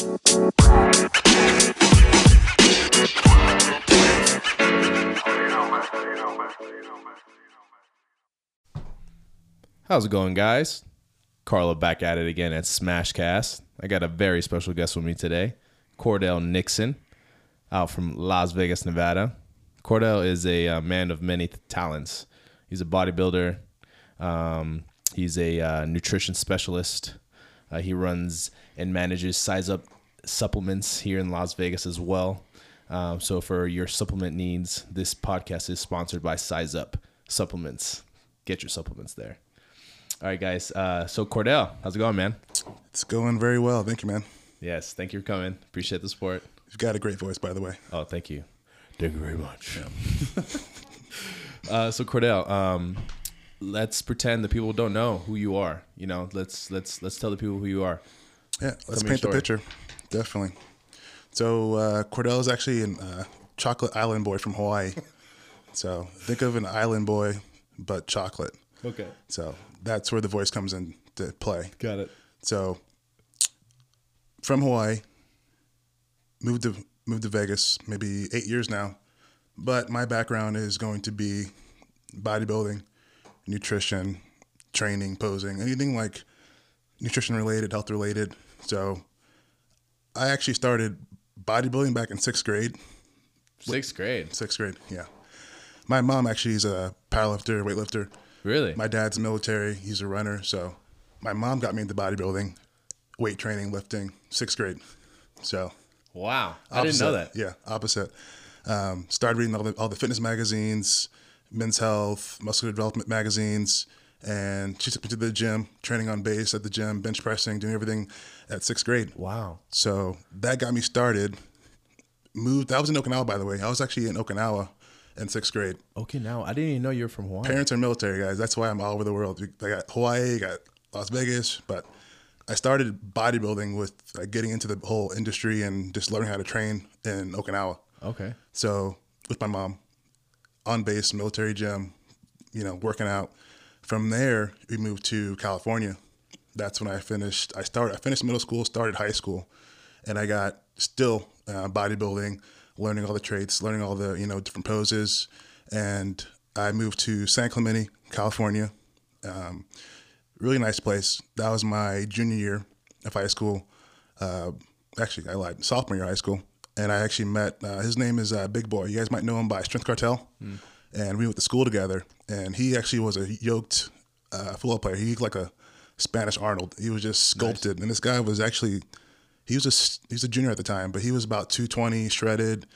How's it going, guys? Carlo back at it again at Smashcast. I got a very special guest with me today, Cordell Nixon, out from Las Vegas, Nevada. Cordell is a uh, man of many talents. He's a bodybuilder. Um, he's a uh, nutrition specialist. Uh, he runs and manages Size Up supplements here in Las Vegas as well. Um, so for your supplement needs, this podcast is sponsored by Size Up Supplements. Get your supplements there. All right, guys. Uh, so Cordell, how's it going, man? It's going very well. Thank you, man. Yes, thank you for coming. Appreciate the support. You've got a great voice, by the way. Oh, thank you. Thank you very much. uh, so Cordell, um, let's pretend that people don't know who you are. You know, let's let's let's tell the people who you are. Yeah, let's me paint the story. picture. Definitely. So uh, Cordell is actually a uh, chocolate island boy from Hawaii. so think of an island boy, but chocolate. Okay, So that's where the voice comes into play. got it. So from Hawaii, moved to moved to Vegas maybe eight years now. But my background is going to be bodybuilding, nutrition, training, posing, anything like nutrition related, health related. So I actually started bodybuilding back in sixth grade. Sixth grade. Sixth grade, yeah. My mom actually is a powerlifter, weightlifter. Really? My dad's military. He's a runner. So my mom got me into bodybuilding, weight training, lifting, sixth grade. So wow. I didn't know that. Yeah, opposite. Um, started reading all the, all the fitness magazines, men's health, muscular development magazines. And she took me to the gym, training on base at the gym, bench pressing, doing everything at sixth grade. Wow. So that got me started. Moved. I was in Okinawa, by the way. I was actually in Okinawa in sixth grade. Now I didn't even know you were from Hawaii. Parents are military guys. That's why I'm all over the world. I got Hawaii, got Las Vegas, but I started bodybuilding with like, getting into the whole industry and just learning how to train in Okinawa. Okay. So with my mom, on base, military gym, you know, working out. From there, we moved to California. That's when I finished. I started. I finished middle school, started high school, and I got still uh, bodybuilding, learning all the traits, learning all the you know different poses, and I moved to San Clemente, California. Um, really nice place. That was my junior year of high school. Uh, actually, I lied. Sophomore year of high school, and I actually met. Uh, his name is uh, Big Boy. You guys might know him by Strength Cartel, and we went to school together. And he actually was a yoked uh, football player. He looked like a Spanish Arnold. He was just sculpted, and this guy was actually he was a he was a junior at the time, but he was about two twenty, shredded.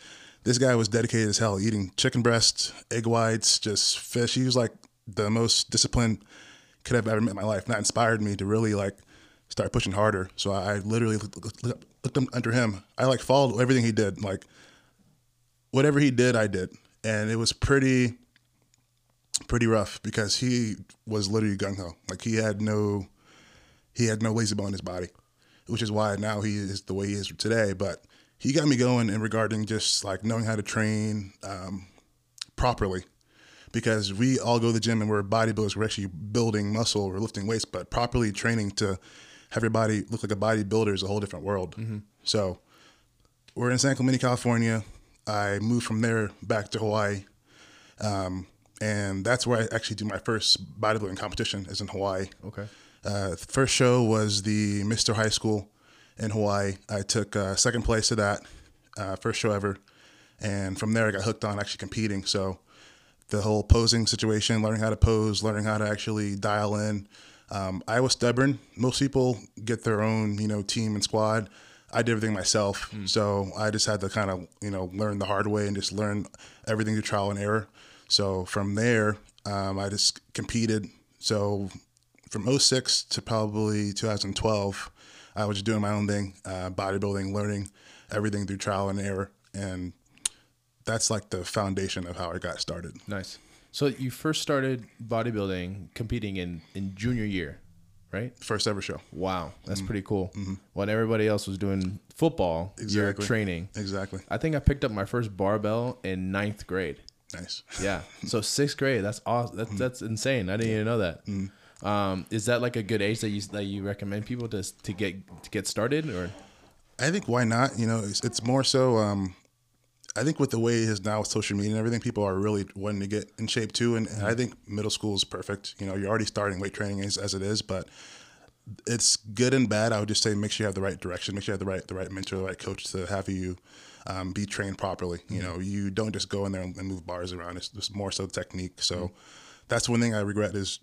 This guy was dedicated as hell, eating chicken breasts, egg whites, just fish. He was like the most disciplined kid I've ever met in my life. And that inspired me to really like start pushing harder. So I literally looked, looked, up- looked up under him. I like followed everything he did. Like whatever he did, I did, and it was pretty pretty rough because he was literally gung ho. Like he had no he had no lazy bone in his body, which is why now he is the way he is today. But he got me going in regarding just like knowing how to train um, properly because we all go to the gym and we're bodybuilders. We're actually building muscle, we're lifting weights, but properly training to have your body look like a bodybuilder is a whole different world. So we're in San Clemente, California. I moved from there back to Hawaii. Um, and that's where I actually do my first bodybuilding competition is in Hawaii. Okay. Uh, the first show was the Mr. High School in Hawaii. I took uh, second place to that, uh, first show ever. And from there, I got hooked on actually competing. So the whole posing situation, learning how to pose, learning how to actually dial in. Um, I was stubborn. Most people get their own, you know, team and squad. I did everything myself, so I just had to kind of, you know, learn the hard way and just learn everything through trial and error. So from there, um, I just competed. So from 06 to probably 2012, I was just doing my own thing, uh, bodybuilding, learning everything through trial and error, and that's like the foundation of how I got started. Nice. So you first started bodybuilding, competing in in junior year, right? First ever show. Wow, that's pretty cool. When everybody else was doing football, you're training. Exactly. I think I picked up my first barbell in ninth grade. Nice. Yeah. So sixth grade. That's awesome. That's that's insane. I didn't even know that. Um, is that like a good age that you that you recommend people to to get to get started or? I think why not? You know, it's, it's more so. Um, I think with the way it is now with social media and everything, people are really wanting to get in shape too. And, and I think middle school is perfect. You know, you're already starting weight training as, as it is, but it's good and bad. I would just say make sure you have the right direction, make sure you have the right the right mentor, the right coach to have you um, be trained properly. You know, you don't just go in there and, move bars around. It's just more so technique. So that's one thing I regret is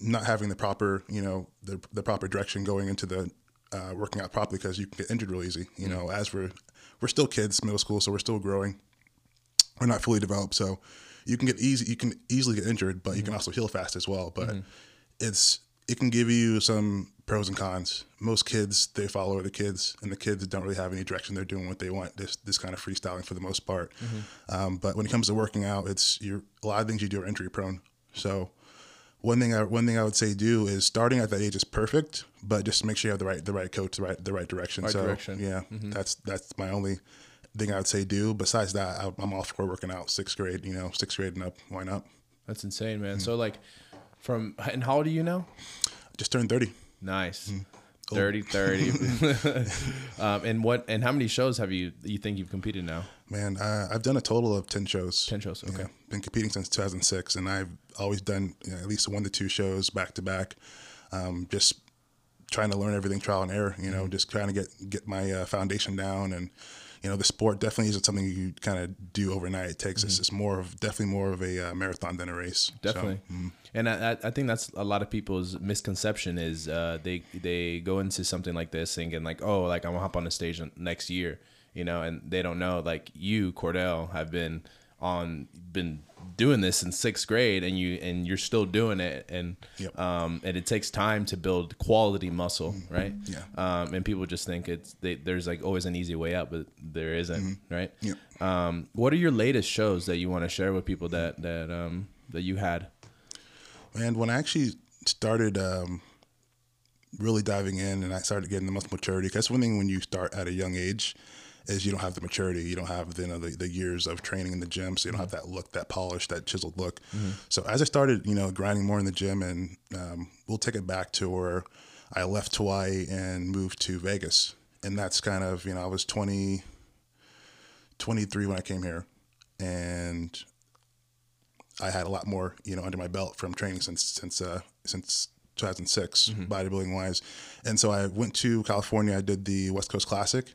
not having the proper, you know, the, the proper direction going into the uh, working out properly because you can get injured real easy. You know, as we're we're still kids, middle school, so we're still growing. We're not fully developed, so you can get easy. You can easily get injured, but you can mm-hmm. also heal fast as well. But mm-hmm. it's it can give you some pros and cons. Most kids they follow other kids, and the kids don't really have any direction. They're doing what they want. This this kind of freestyling for the most part. Mm-hmm. Um, but when it comes to working out, it's you're a lot of things you do are injury prone. So one thing I one thing I would say do is starting at that age is perfect, but just make sure you have the right the right coach, the right the right direction. Right so direction. Mm-hmm. yeah, that's that's my only thing I would say do. Besides that, I, I'm all for working out. Sixth grade, you know, sixth grade and up. Why not? That's insane, man. Mm-hmm. So like, from and how old are you now? Just turned thirty. Nice. Mm-hmm. 30 30 um, and what and how many shows have you you think you've competed now Man, uh, I've done a total of ten shows. 10 shows okay Yeah, been competing since 2006, and I've always done you know, at least one to two shows back to back. Um, Just trying to learn everything trial and error. You know, Mm-hmm. just trying to get get my uh, foundation down, and you know, the sport definitely isn't something you kind of do overnight. It takes it's, it's more of definitely more of a uh, marathon than a race. So, Mm-hmm. definitely and I, I- I think that's a lot of people's misconception is uh, they they go into something like this thinking like oh like i'm gonna hop on the stage next year you know and they don't know like you cordell have been on been doing this in sixth grade and you and you're still doing it and Yep. um and it takes time to build quality muscle right Yeah. um and people just think it's they, there's like always an easy way out but there isn't right Yep. um what are your latest shows that you want to share with people that that um that you had And when I actually started um, really diving in and I started getting the muscle maturity, 'cause that's one thing when you start at a young age is you don't have the maturity. You don't have the, you know, the, the years of training in the gym. So you don't have that look, that polished, that chiseled look. So as I started, you know, grinding more in the gym and um, we'll take it back to where I left Hawaii and moved to Vegas. And that's kind of, you know, I was 20, 23 when I came here. And I had a lot more, you know, under my belt from training since since uh, since 2006, bodybuilding wise. And so I went to California. I did the West Coast Classic,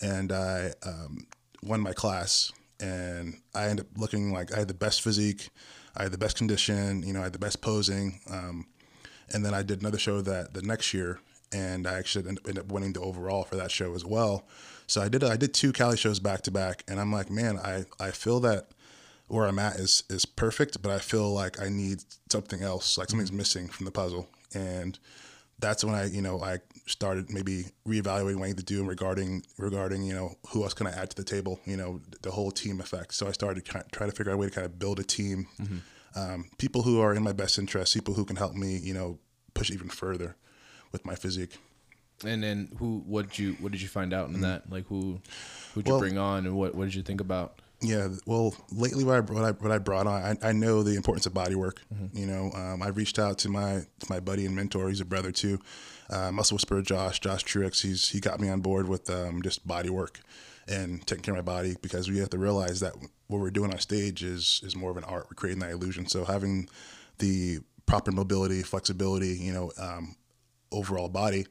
and I um, won my class. And I ended up looking like I had the best physique, I had the best condition, you know, I had the best posing. Um, and then I did another show that the next year, and I actually ended up winning the overall for that show as well. So I did I did two Cali shows back to back, and I'm like, man, I I feel that where I'm at is is perfect, but I feel like I need something else, like something's missing from the puzzle, and that's when I you know I started maybe reevaluating what I need to do regarding regarding you know who else can I add to the table, you know the whole team effect. So I started kind of, try to figure out a way to kind of build a team, um, people who are in my best interest, people who can help me you know push even further with my physique. And then who? What did you? What did you find out in that? Like who? Who'd you bring on, and what? What did you think about? Yeah, well, lately what I what I, what I brought on, I, I know the importance of body work. You know, um, I reached out to my to my buddy and mentor. He's a brother too, uh, Muscle Whisperer Josh, Josh Truex. He's he got me on board with um, just body work and taking care of my body because we have to realize that what we're doing on stage is is more of an art. We're creating that illusion. So having the proper mobility, flexibility, you know, um, overall body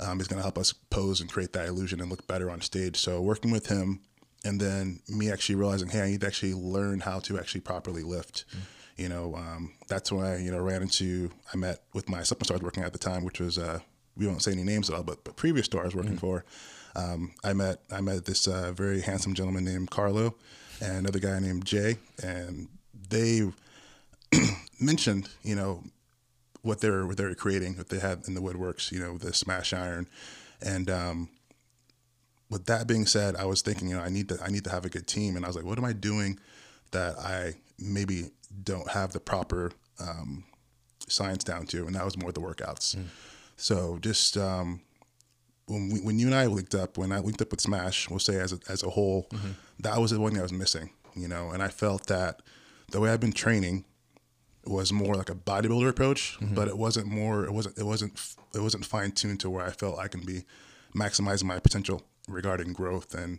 um, is going to help us pose and create that illusion and look better on stage. So working with him, and then me actually realizing, hey, I need to actually learn how to actually properly lift. You know, um, that's when I you know ran into I met with my supplement I was working at the time, which was uh, we won't say any names at all, but but previous store I was working for. Um, I met I met this uh, very handsome gentleman named Carlo and another guy named Jay, and they mentioned you know what they were what they were creating, what they had in the woodworks, you know, the smash iron, and um, with that being said, I was thinking, you know, I need to I need to have a good team, and I was like, what am I doing that I maybe don't have the proper um, science down to, and that was more the workouts. So just um, when we, when you and I linked up, when I linked up with Smash, we'll say as a, as a whole, that was the one that I was missing, you know, and I felt that the way I've been training was more like a bodybuilder approach, but it wasn't more, it wasn't, it wasn't, it wasn't fine tuned to where I felt I can be maximizing my potential regarding growth and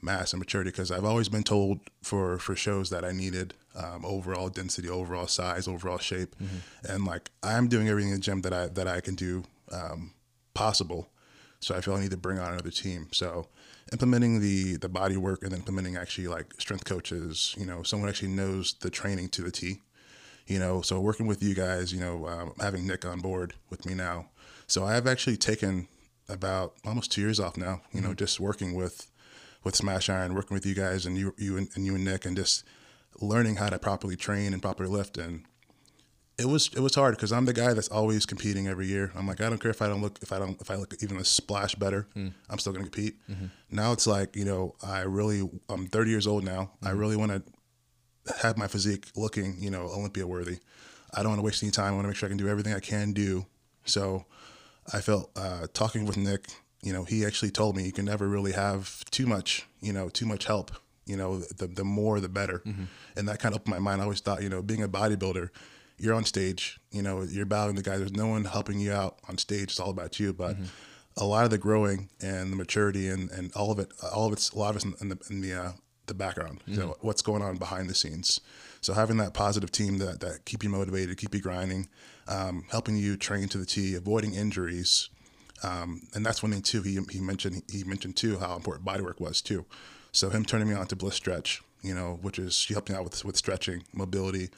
mass and maturity because I've always been told for for shows that I needed um, overall density, overall size, overall shape, and like I'm doing everything in the gym that I that I can do um, possible. So I feel I need to bring on another team. So implementing the the body work and then implementing actually like strength coaches, you know, someone actually knows the training to the T. You know, so working with you guys, you know, um, having Nick on board with me now. So I've actually taken about almost two years off now. You know, just working with with Smash Iron, working with you guys and you you and, and you and Nick, and just learning how to properly train and properly lift. And it was it was hard because I'm the guy that's always competing every year. I'm like I don't care if I don't look if I don't if I look even a splash better, mm. I'm still gonna compete. Mm-hmm. Now it's like you know I really I'm 30 years old now. I mm-hmm. really want to have my physique looking you know Olympia worthy. I don't want to waste any time. I want to make sure I can do everything I can do. So I felt uh, talking with Nick. You know, he actually told me you can never really have too much. You know, too much help. You know, the the more the better. Mm-hmm. And that kind of opened my mind. I always thought, you know, being a bodybuilder, you're on stage. You know, you're battling the guy. There's no one helping you out on stage. It's all about you. But a lot of the growing and the maturity and, and all of it, all of it's a lot of it's in the in the uh, the background. You know, what's going on behind the scenes. So having that positive team that that keep you motivated, keep you grinding, um, helping you train to the T, avoiding injuries, um, and that's one thing too. He he mentioned he mentioned too how important body work was too. So him turning me on to Bliss Stretch, you know, which is she helped me out with with stretching, mobility.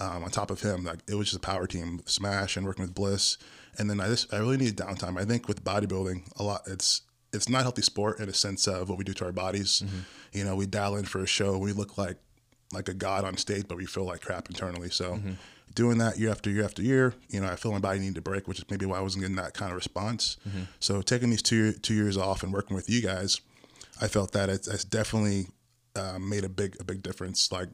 Um, on top of him, like it was just a power team, Smash and working with Bliss. And then I just I really needed downtime. I think with bodybuilding, a lot it's it's not healthy sport in a sense of what we do to our bodies. You know, we dial in for a show, we look like like a god on stage, but we feel like crap internally. So doing that year after year after year, you know, I feel my body needed a break, which is maybe why I wasn't getting that kind of response. So taking these two two years off and working with you guys, I felt that it's, it's definitely uh, made a big a big difference. Like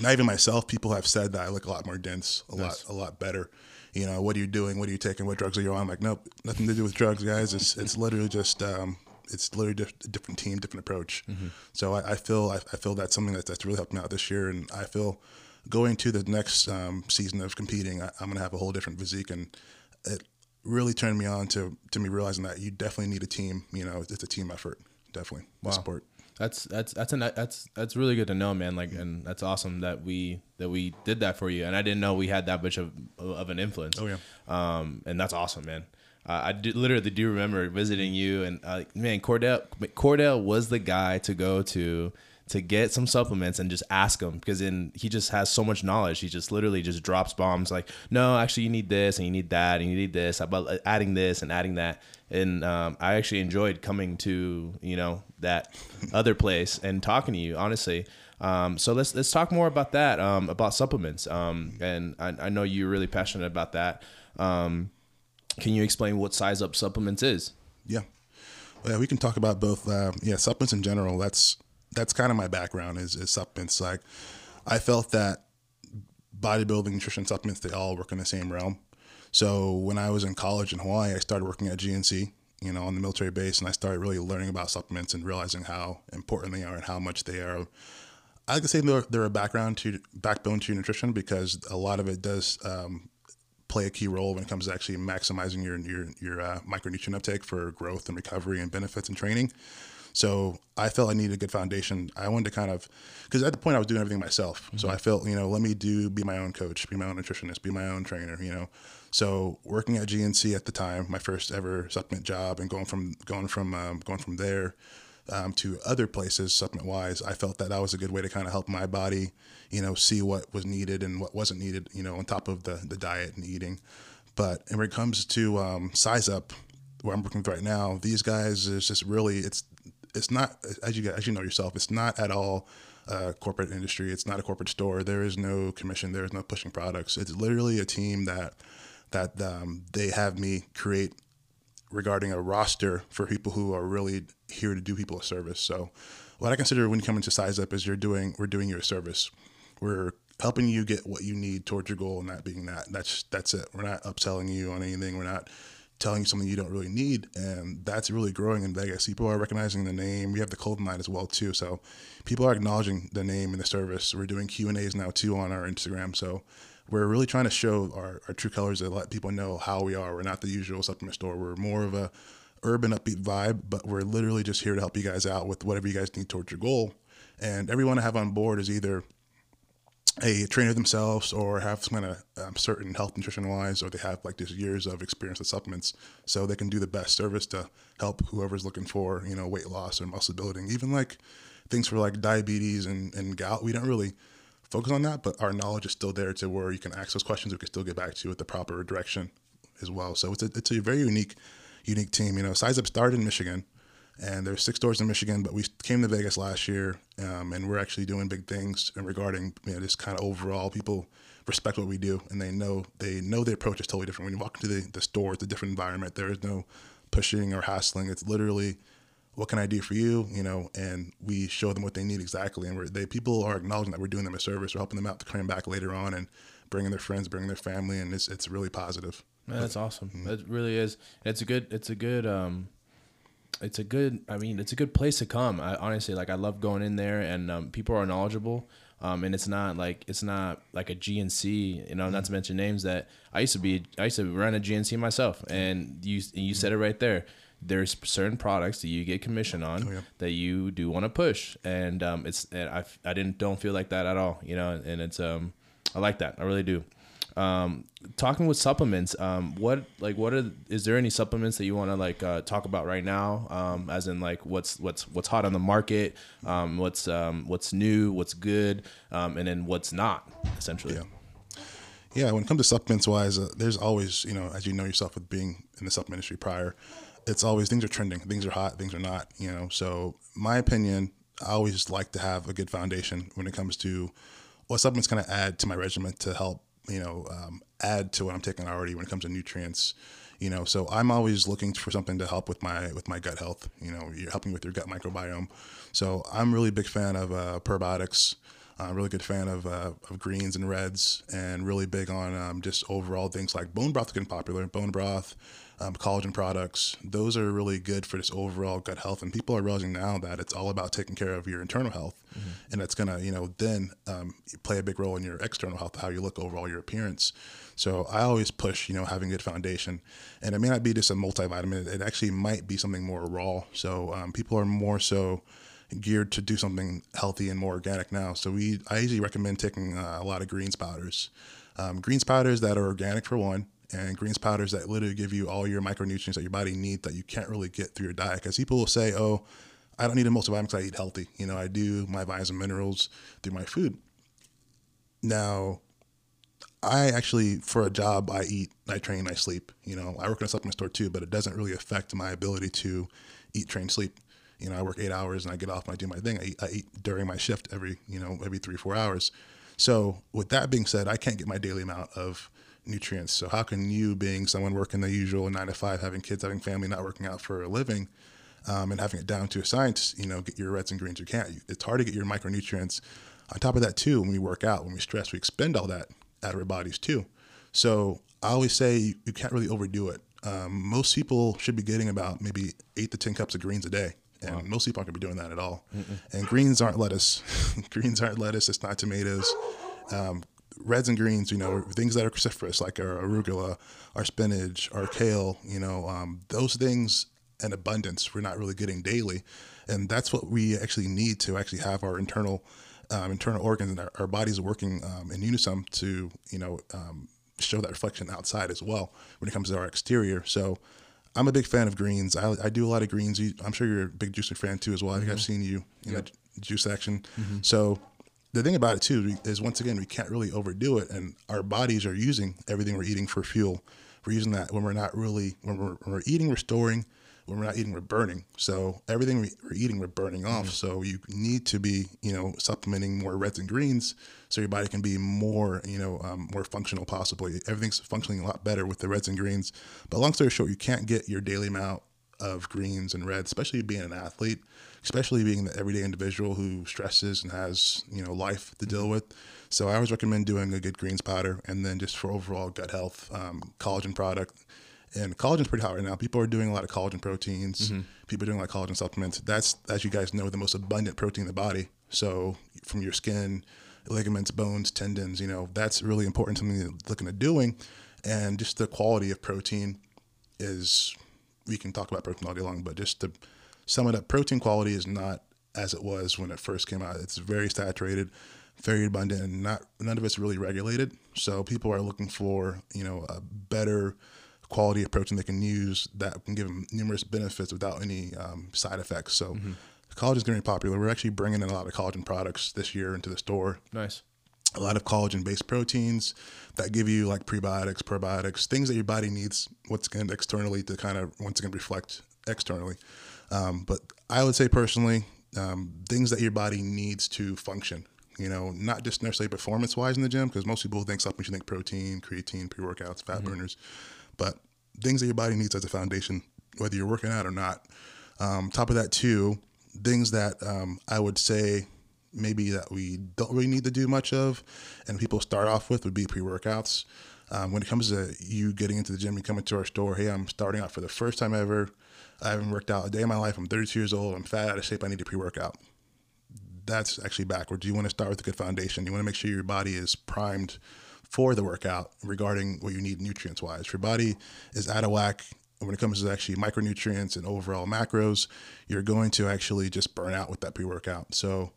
not even myself, people have said that I look a lot more dense, a lot a lot better. You know, what are you doing? What are you taking? What drugs are you on? I'm like, nope, nothing to do with drugs, guys. It's it's literally just um, it's literally a different team, different approach. So I, I feel I, I feel that's something that, that's really helped me out this year, and I feel going to the next um, season of competing, I, I'm gonna have a whole different physique, and it really turned me on to to me realizing that you definitely need a team. You know, it's a team effort, definitely. The sport. That's that's that's an that's that's really good to know, man. Like, and that's awesome that we that we did that for you. And I didn't know we had that much of of an influence. Oh, yeah. Um, and that's awesome, man. Uh, I do, literally do remember visiting you, and uh, man, Cordell Cordell was the guy to go to to get some supplements and just ask him because then he just has so much knowledge. He just literally just drops bombs like, no, actually you need this and you need that and you need this about adding this and adding that. And um, I actually enjoyed coming to you know that other place and talking to you honestly. Um, so let's let's talk more about that um, about supplements. Um, and I, I know you're really passionate about that. Um, can you explain what size up supplements is? Yeah. Well, yeah, we can talk about both. Uh, yeah, supplements in general. That's that's kind of my background is, is supplements. Like, I felt that bodybuilding, nutrition, supplements, they all work in the same realm. So when I was in college in Hawaii, I started working at GNC, you know, on the military base, and I started really learning about supplements and realizing how important they are and how much they are. I like to say they're, they're a background to backbone to nutrition because a lot of it does um, play a key role when it comes to actually maximizing your your your uh, micronutrient uptake for growth and recovery and benefits and training. So I felt I needed a good foundation. I wanted to kind of, because at the point I was doing everything myself. So I felt, you know, let me do, be my own coach, be my own nutritionist, be my own trainer, you know. So working at GNC at the time, my first ever supplement job, and going from going from um, going from there um, to other places supplement wise, I felt that that was a good way to kind of help my body, you know, see what was needed and what wasn't needed, you know, on top of the the diet and eating. But and when it comes to um, size up, where I'm working with right now, these guys is just really it's it's not as you as you know yourself, it's not at all a corporate industry. It's not a corporate store. There is no commission. There is no pushing products. It's literally a team that that um, they have me create regarding a roster for people who are really here to do people a service. So, what I consider when you come into Size Up is you're doing we're doing you a service. We're helping you get what you need towards your goal, and that being that. That's that's it. We're not upselling you on anything. We're not telling you something you don't really need, and that's really growing in Vegas. People are recognizing the name. We have the clothing line as well too, so people are acknowledging the name and the service. We're doing Q and A's now too on our Instagram, so we're really trying to show our, our true colors and let people know how we are. We're not the usual supplement store. We're more of a urban upbeat vibe, but we're literally just here to help you guys out with whatever you guys need towards your goal. And everyone I have on board is either a trainer themselves or have some kind of um, certain health nutrition wise or they have like just years of experience with supplements so they can do the best service to help whoever's looking for you know weight loss or muscle building. Even like things for like diabetes and, and gout we don't really focus on that but our knowledge is still there to where you can ask those questions we can still get back to you with the proper direction as well. So it's a, it's a very unique unique team. You know size up started in michigan and there's six stores in Michigan, but we came to Vegas last year, um, and we're actually doing big things in regarding you know just kind of overall people respect what we do, and they know they know the approach is totally different. When you walk into the, the store, it's a different environment. There is no pushing or hassling. It's literally what can I do for you, you know, and we show them what they need exactly, and we're, they people are acknowledging that we're doing them a service, we're helping them out to come back later on and bringing their friends, bringing their family, and it's it's really positive. Man, that's awesome. Mm-hmm. It really is. It's a good. It's a good. Um, it's a good. I mean, it's a good place to come. I honestly like. I love going in there, and um, people are knowledgeable. Um, and it's not like it's not like a GNC, you know. Not to mention names that I used to be. I used to run a GNC myself, and you you said it right there. There's certain products that you get commission on oh, yeah. that you do want to push, and um, it's and I I didn't don't feel like that at all, you know. And it's um I like that. I really do. Um, talking with supplements, um, what like what are is there any supplements that you want to like uh, talk about right now? Um, as in like what's what's what's hot on the market, um, what's um, what's new, what's good, um, and then what's not essentially. Yeah. Yeah, when it comes to supplements wise, uh, there's always, you know, as you know yourself with being in the supplement industry prior, it's always things are trending, things are hot, things are not, you know. So, my opinion, I always like to have a good foundation when it comes to what supplements can I add to my regimen to help you know um, add to what I'm taking already when it comes to nutrients. You know, so I'm always looking for something to help with my with my gut health. You know, you're helping with your gut microbiome. So I'm really big fan of uh, probiotics. I'm really good fan of, uh, of greens and reds, and really big on um, just overall things like bone broth getting popular. Bone broth, um, collagen products. Those are really good for just overall gut health. And people are realizing now that it's all about taking care of your internal health, mm-hmm. and it's gonna, you know, then um, play a big role in your external health, how you look overall, your appearance. So I always push, you know, having a good foundation, and it may not be just a multivitamin. It actually might be something more raw. So um, people are more so geared to do something healthy and more organic now. So we, I usually recommend taking uh, a lot of greens powders. Um, greens powders that are organic for one, and greens powders that literally give you all your micronutrients that your body needs that you can't really get through your diet. Because people will say, "Oh, I don't need a multivitamin because I eat healthy." You know, I do my vitamins and minerals through my food. Now, I actually, for a job, I eat, I train, I sleep. You know, I work in a supplement store too, but it doesn't really affect my ability to eat, train, sleep. You know, I work eight hours and I get off and I do my thing. I eat, I eat during my shift every, you know, every three, four hours. So, with that being said, I can't get my daily amount of nutrients. So how can you, being someone working the usual nine to five, having kids, having family, not working out for a living, um, and having it down to a science, you know, get your reds and greens you can't. It's hard to get your micronutrients. On top of that, too, when we work out, when we stress, we expend all that out of our bodies too. So I always say you, can't really overdo it. Um, most people should be getting about maybe eight to ten cups of greens a day. And wow. most people aren't to be doing that at all. Mm-mm. And greens aren't lettuce. greens aren't lettuce. It's not tomatoes. Um, reds and greens, you know, things that are cruciferous like our arugula, our spinach, our kale, you know, um, those things in abundance we're not really getting daily, and that's what we actually need to actually have our internal um, internal organs and our, our bodies working um, in unison to you know um, show that reflection outside as well when it comes to our exterior. So. I'm a big fan of greens. I, I do a lot of greens. I'm sure you're a big juicer fan too as well. I think mm-hmm. I've seen you in yep. the juice section. Mm-hmm. So the thing about it too is once again we can't really overdo it, and our bodies are using everything we're eating for fuel. We're using that when we're not really when we're, when we're eating, we're storing. When we're not eating, we're burning. So everything we, are eating, we're burning off. Mm-hmm. So you need to be, you know, supplementing more reds and greens, so your body can be more, you know, um, more functional. Possibly everything's functioning a lot better with the reds and greens. But long story short, you can't get your daily amount of greens and reds, especially being an athlete especially being the everyday individual who stresses and has you know life to deal with. So I always recommend doing a good greens powder, and then just for overall gut health, um, collagen product. And collagen's pretty hot right now. People are doing a lot of collagen proteins. Mm-hmm. People are doing a lot of collagen supplements. That's, as you guys know, the most abundant protein in the body. So from your skin, ligaments, bones, tendons, you know, that's really important. Something you're looking at doing, and just the quality of protein is we can talk about protein all day long, but just to sum it up, protein quality is not as it was when it first came out. It's very saturated, very abundant, and not none of it's really regulated. So people are looking for you know a better quality of protein they can use that can give them numerous benefits without any um, side effects. So Mm-hmm. collagen is getting popular. We're actually bringing in a lot of collagen products this year into the store Nice. a lot of collagen based proteins that give you like prebiotics, probiotics, things that your body needs what's going externally to kind of once again reflect externally. Um, but I would say personally, um, things that your body needs to function. You know, not just necessarily performance wise in the gym, because most people think supplements, you think protein, creatine, pre workouts, fat burners, but things that your body needs as a foundation, whether you're working out or not. Um, top of that, too, things that um, I would say maybe that we don't really need to do much of, and people start off with would be pre workouts. Um, when it comes to you getting into the gym, and coming to our store, hey, I'm starting out for the first time ever. I haven't worked out a day in my life. I'm 32 years old. I'm fat, out of shape. I need a pre workout. That's actually backwards. You want to start with a good foundation. You want to make sure your body is primed for the workout regarding what you need nutrients wise. Your body is out of whack when it comes to actually micronutrients and overall macros, you're going to actually just burn out with that pre workout. So,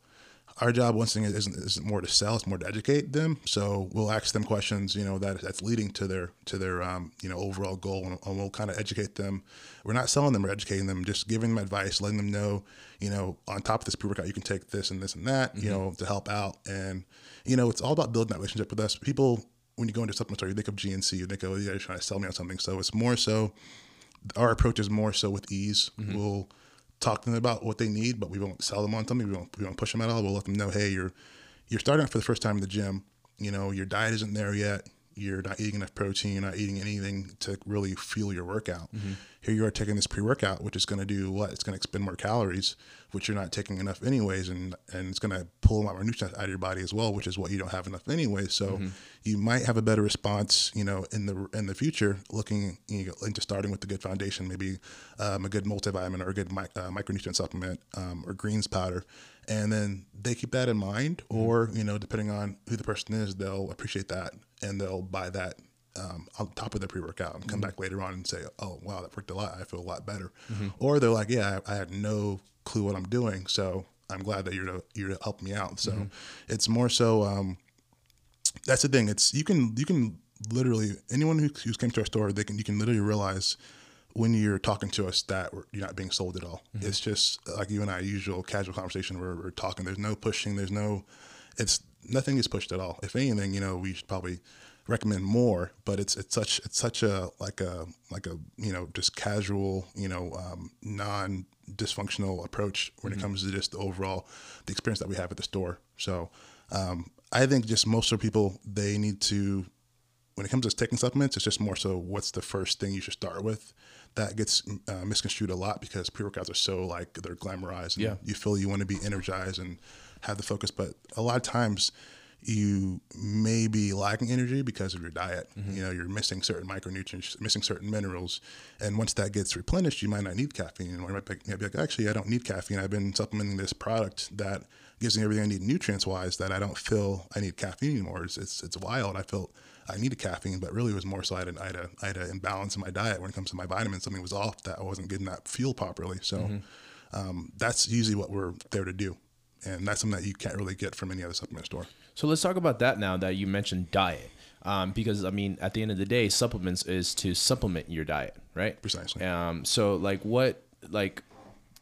our job once again isn't isn't more to sell; it's more to educate them. So we'll ask them questions, you know, that that's leading to their to their um, you know overall goal, and, and we'll kind of educate them. We're not selling them; we're educating them, just giving them advice, letting them know, you know, on top of this pre workout, you can take this and this and that, you know, to help out. And you know, it's all about building that relationship with us. People, when you go into supplement store, you think of GNC, you think, oh, you guys are trying to sell me on something. So it's more so. Our approach is more so with ease. We'll talk to them about what they need, but we won't sell them on something. We won't we won't push them at all. We'll let them know, hey, you're you're starting out for the first time in the gym. You know, your diet isn't there yet. You're not eating enough protein. You're not eating anything to really fuel your workout. Here you are taking this pre-workout, which is going to do what? It's going to expend more calories, which you're not taking enough anyways, and and it's going to pull a lot more nutrients out of your body as well, which is what you don't have enough anyway. So you might have a better response, you know, in the in the future, looking you know, into starting with a good foundation, maybe um, a good multivitamin or a good mi- uh, micronutrient supplement um, or greens powder, and then they keep that in mind, or you know, depending on who the person is, they'll appreciate that and they'll buy that um, on top of their pre workout and come back later on and say, "Oh, wow, that worked a lot. I feel a lot better," or they're like, "Yeah, I, I had no clue what I'm doing, so I'm glad that you're to you're to help me out." So it's more so. Um, that's the thing. It's you can you can literally anyone who who's came to our store, they can you can literally realize when you're talking to us that you're not being sold at all. It's just like you and I usual casual conversation where we're talking. There's no pushing. There's no. It's nothing is pushed at all. If anything, you know, we should probably recommend more. But it's it's such it's such a like a like a you know just casual you know um, non dysfunctional approach when it comes to just the overall the experience that we have at the store. So um, I think just most of the people they need to when it comes to taking supplements, it's just more so what's the first thing you should start with. That gets uh, misconstrued a lot because pre workouts are so like they're glamorized. And Yeah. You feel you want to be energized and have the focus, but a lot of times you may be lacking energy because of your diet. You know, you're missing certain micronutrients, missing certain minerals, and once that gets replenished, you might not need caffeine anymore. You might be, you might be like, actually, I don't need caffeine. I've been supplementing this product that gives me everything I need nutrients wise that I don't feel I need caffeine anymore. It's it's, it's wild. I felt I needed caffeine, but really it was more so I had, a, I, had a, I had an imbalance in my diet when it comes to my vitamins. Something was off that I wasn't getting that fuel properly. So um, that's usually what we're there to do. And that's something that you can't really get from any other supplement store. So let's talk about that now that you mentioned diet. Um, because I mean, at the end of the day, supplements is to supplement your diet, right? Precisely. Um, so like, what like,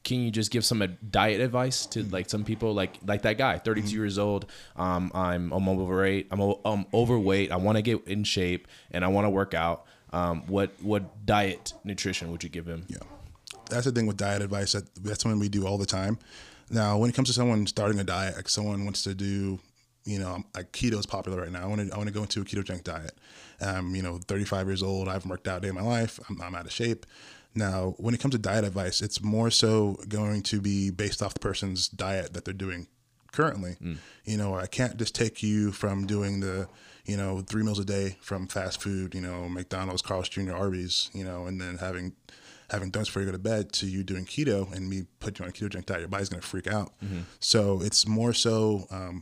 can you just give some diet advice to like some people like like that guy, 32 years old. Um, I'm I'm overweight. I'm o- um, overweight. I want to get in shape and I want to work out. Um, what what diet nutrition would you give him? Yeah, that's the thing with diet advice. That that's something we do all the time. Now, when it comes to someone starting a diet, like someone wants to do, you know, like keto is popular right now. I want to I want to go into a ketogenic diet. Um, you know, 35 years old. I haven't worked out a day in my life. I'm, I'm out of shape. Now, when it comes to diet advice, it's more so going to be based off the person's diet that they're doing currently. You know, I can't just take you from doing the, you know, three meals a day from fast food, you know, McDonald's, Carl's Jr., Arby's, you know, and then having having donuts before you go to bed to you doing keto and me put you on a ketogenic diet, your body's gonna freak out. So it's more so um,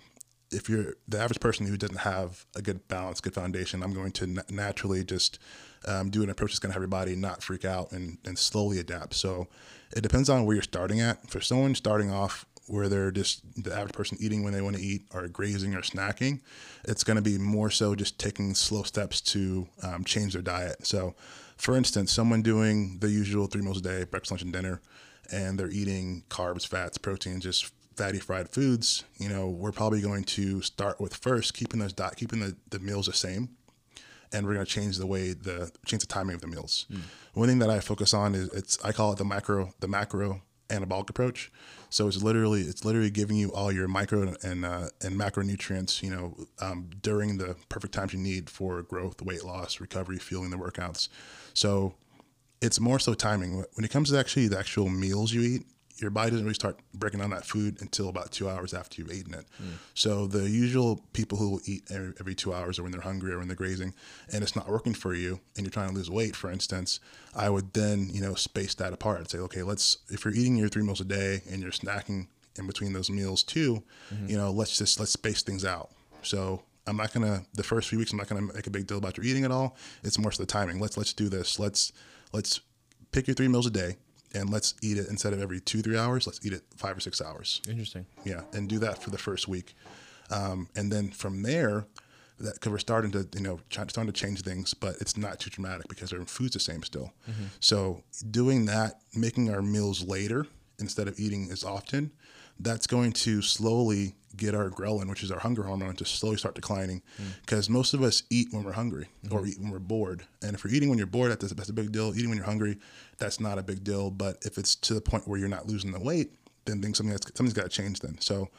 if you're the average person who doesn't have a good balance, good foundation, I'm going to na- naturally just um, do an approach that's going to have your body not freak out and, and slowly adapt. So it depends on where you're starting at. For someone starting off where they're just the average person eating when they want to eat or grazing or snacking, it's going to be more so just taking slow steps to um, change their diet. So, for instance, someone doing the usual three meals a day, breakfast, lunch, and dinner, and they're eating carbs, fats, protein, just fatty fried foods, you know, we're probably going to start with first keeping those diet, keeping the, the meals the same. And we're going to change the way the change the timing of the meals. Mm. One thing that I focus on is it's I call it the macro the macro anabolic approach. So it's literally it's literally giving you all your micro and uh, and macronutrients, you know, um, during the perfect times you need for growth, weight loss, recovery, fueling the workouts. So it's more so timing. When it comes to actually the actual meals you eat, your body doesn't really start breaking down that food until about two hours after you've eaten it. Mm. So the usual people who will eat every, every, two hours or when they're hungry or when they're grazing and it's not working for you and you're trying to lose weight, for instance, I would then, you know, space that apart and say, okay, let's, if you're eating your three meals a day and you're snacking in between those meals too, mm-hmm. you know, let's just, let's space things out. So I'm not gonna the first few weeks. I'm not gonna make a big deal about your eating at all. It's more so the timing. Let's let's do this. Let's let's pick your three meals a day and let's eat it instead of every two three hours let's eat it five or six hours interesting yeah and do that for the first week um, and then from there that because we're starting to you know starting to change things but it's not too dramatic because our food's the same still mm-hmm. so doing that making our meals later instead of eating as often that's going to slowly get our ghrelin, which is our hunger hormone, to slowly start declining. Because mm. most of us eat when we're hungry mm-hmm. or eat when we're bored. And if you're eating when you're bored, that's, that's a big deal. Eating when you're hungry, that's not a big deal. But if it's to the point where you're not losing the weight, then things something that's something's got to change. Then, so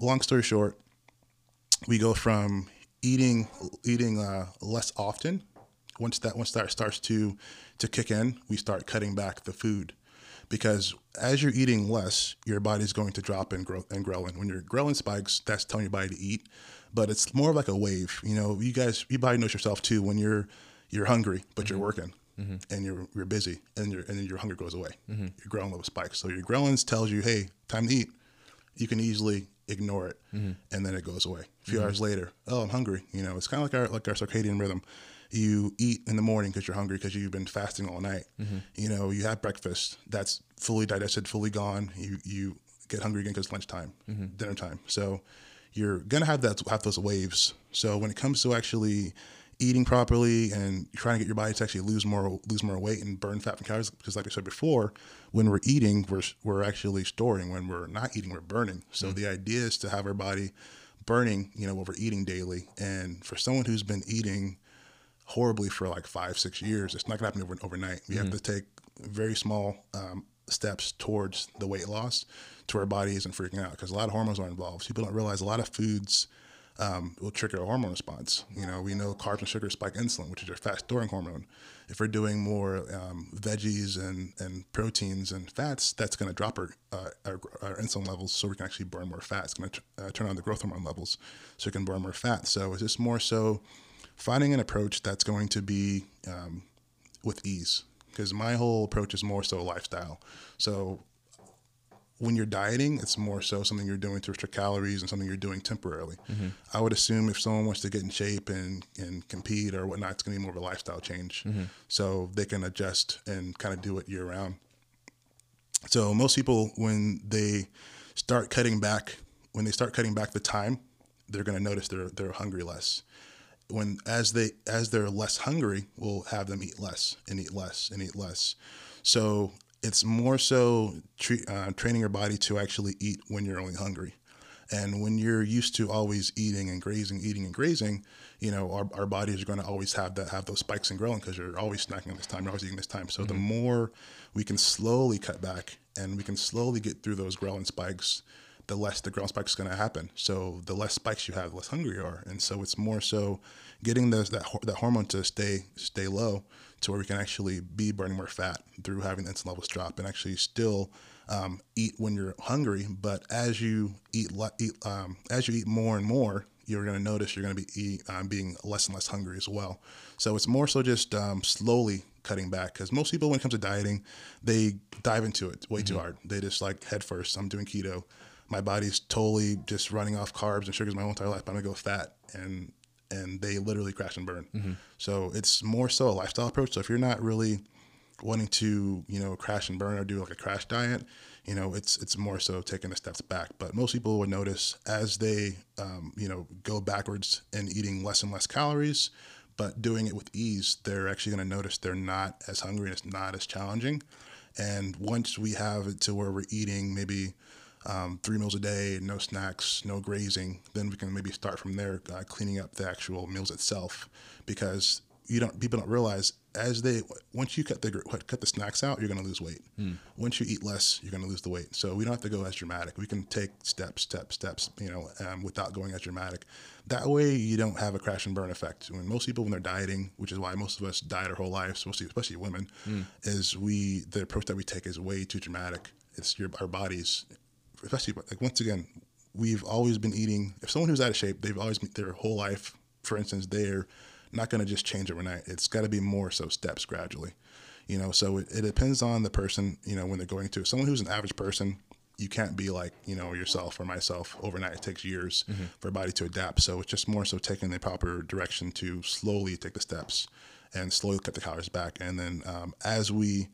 long story short, we go from eating eating uh, less often. Once that once that starts to to kick in, we start cutting back the food because as you're eating less, your body's going to drop in growth and ghrelin. When your ghrelin spikes, that's telling your body to eat, but it's more like a wave. You know, you guys, you body knows yourself too. When you're you're hungry, but mm-hmm. you're working. Mm-hmm. And you're you're busy, and your and then your hunger goes away. Mm-hmm. Your ghrelin level spikes. So your ghrelin tells you, "Hey, time to eat." You can easily ignore it, mm-hmm. and then it goes away. A few mm-hmm. hours later, oh, I'm hungry. You know, it's kind of like our like our circadian rhythm you eat in the morning because you're hungry because you've been fasting all night. Mm-hmm. You know, you have breakfast that's fully digested, fully gone. You you get hungry again because lunchtime, mm-hmm. dinner time. So you're gonna have that have those waves. So when it comes to actually eating properly and trying to get your body to actually lose more lose more weight and burn fat and calories because like I said before, when we're eating, we're we're actually storing. When we're not eating, we're burning. So mm-hmm. the idea is to have our body burning, you know, what we're eating daily. And for someone who's been eating horribly for like five, six years. It's not going to happen over, overnight. We mm-hmm. have to take very small um, steps towards the weight loss to our body isn't freaking out because a lot of hormones are involved. People don't realize a lot of foods um, will trigger a hormone response. You know, we know carbs and sugar spike insulin, which is your fat storing hormone. If we're doing more um, veggies and, and proteins and fats, that's going to drop our, uh, our, our, insulin levels so we can actually burn more fat. It's going to uh, turn on the growth hormone levels so we can burn more fat. So it's just more so finding an approach that's going to be um, with ease because my whole approach is more so lifestyle so when you're dieting it's more so something you're doing to restrict calories and something you're doing temporarily mm-hmm. i would assume if someone wants to get in shape and, and compete or whatnot it's going to be more of a lifestyle change mm-hmm. so they can adjust and kind of do it year round so most people when they start cutting back when they start cutting back the time they're going to notice they're they're hungry less when as they as they're less hungry, we'll have them eat less and eat less and eat less. So it's more so uh, training your body to actually eat when you're only hungry. And when you're used to always eating and grazing, eating and grazing, you know, our, our bodies are going to always have that, have those spikes and ghrelin because you're always snacking at this time, you're always eating this time. So mm-hmm. the more we can slowly cut back and we can slowly get through those ghrelin spikes, the less the ghrelin spike is going to happen. So the less spikes you have, the less hungry you are. And so it's more so getting those, that that hormone to stay stay low to where we can actually be burning more fat through having the insulin levels drop and actually still um, eat when you're hungry. But as you eat, eat um, as you eat more and more, you're going to notice you're going to be eat, um, being less and less hungry as well. So it's more so just um, slowly cutting back because most people, when it comes to dieting, they dive into it way mm-hmm. too hard. They just like head first. I'm doing keto my body's totally just running off carbs and sugars my whole entire life. But I'm gonna go fat, and and they literally crash and burn. Mm-hmm. So it's more so a lifestyle approach. So if you're not really wanting to, you know, crash and burn or do like a crash diet, you know, it's it's more so taking the steps back. But most people would notice as they, um, you know, go backwards and eating less and less calories, but doing it with ease, they're actually going to notice they're not as hungry and it's not as challenging. And once we have it to where we're eating maybe um, three meals a day, no snacks, no grazing, then we can maybe start from there, uh, cleaning up the actual meals itself, because you don't people don't realize as they once you cut the cut the snacks out, you're going to lose weight. Once you eat less, you're going to lose the weight. So we don't have to go as dramatic. We can take steps, steps, steps, you know, um, without going as dramatic. That way, you don't have a crash and burn effect. When most people when they're dieting, which is why most of us diet our whole lives, especially especially women, is we the approach that we take is way too dramatic. It's your our bodies, especially like once again, we've always been eating. If someone who's out of shape, they've always been their whole life. For instance, they're not going to just change overnight. It's got to be more so steps gradually. You know, so it, it depends on the person. You know, when they're going to someone who's an average person, you can't be like you know yourself or myself overnight. It takes years for a body to adapt. So it's just more so taking the proper direction to slowly take the steps and slowly cut the calories back. And then um, as we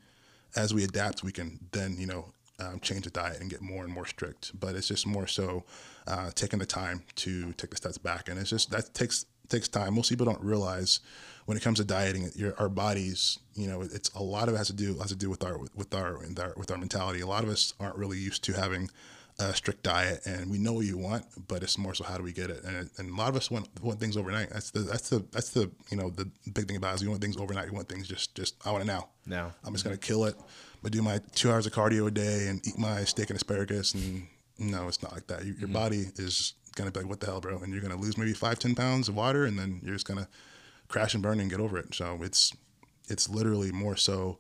as we adapt, we can then you know um, change the diet and get more and more strict. But it's just more so uh, taking the time to take the steps back, and it's just that takes takes time. Most people don't realize when it comes to dieting, your, our bodies, you know, it's a lot of it has to do has to do with our with our with our, with our mentality. A lot of us aren't really used to having a strict diet, and we know what you want, but it's more so how do we get it? And, and a lot of us want want things overnight. That's the that's the that's the you know the big thing about it is you want things overnight. You want things just just I want it now. Now. I'm just gonna kill it, but do my two hours of cardio a day and eat my steak and asparagus. And no, it's not like that. You, your mm. body is gonna be like, what the hell, bro? And you're gonna lose maybe five, ten pounds of water, and then you're just gonna crash and burn and get over it. So it's it's literally more so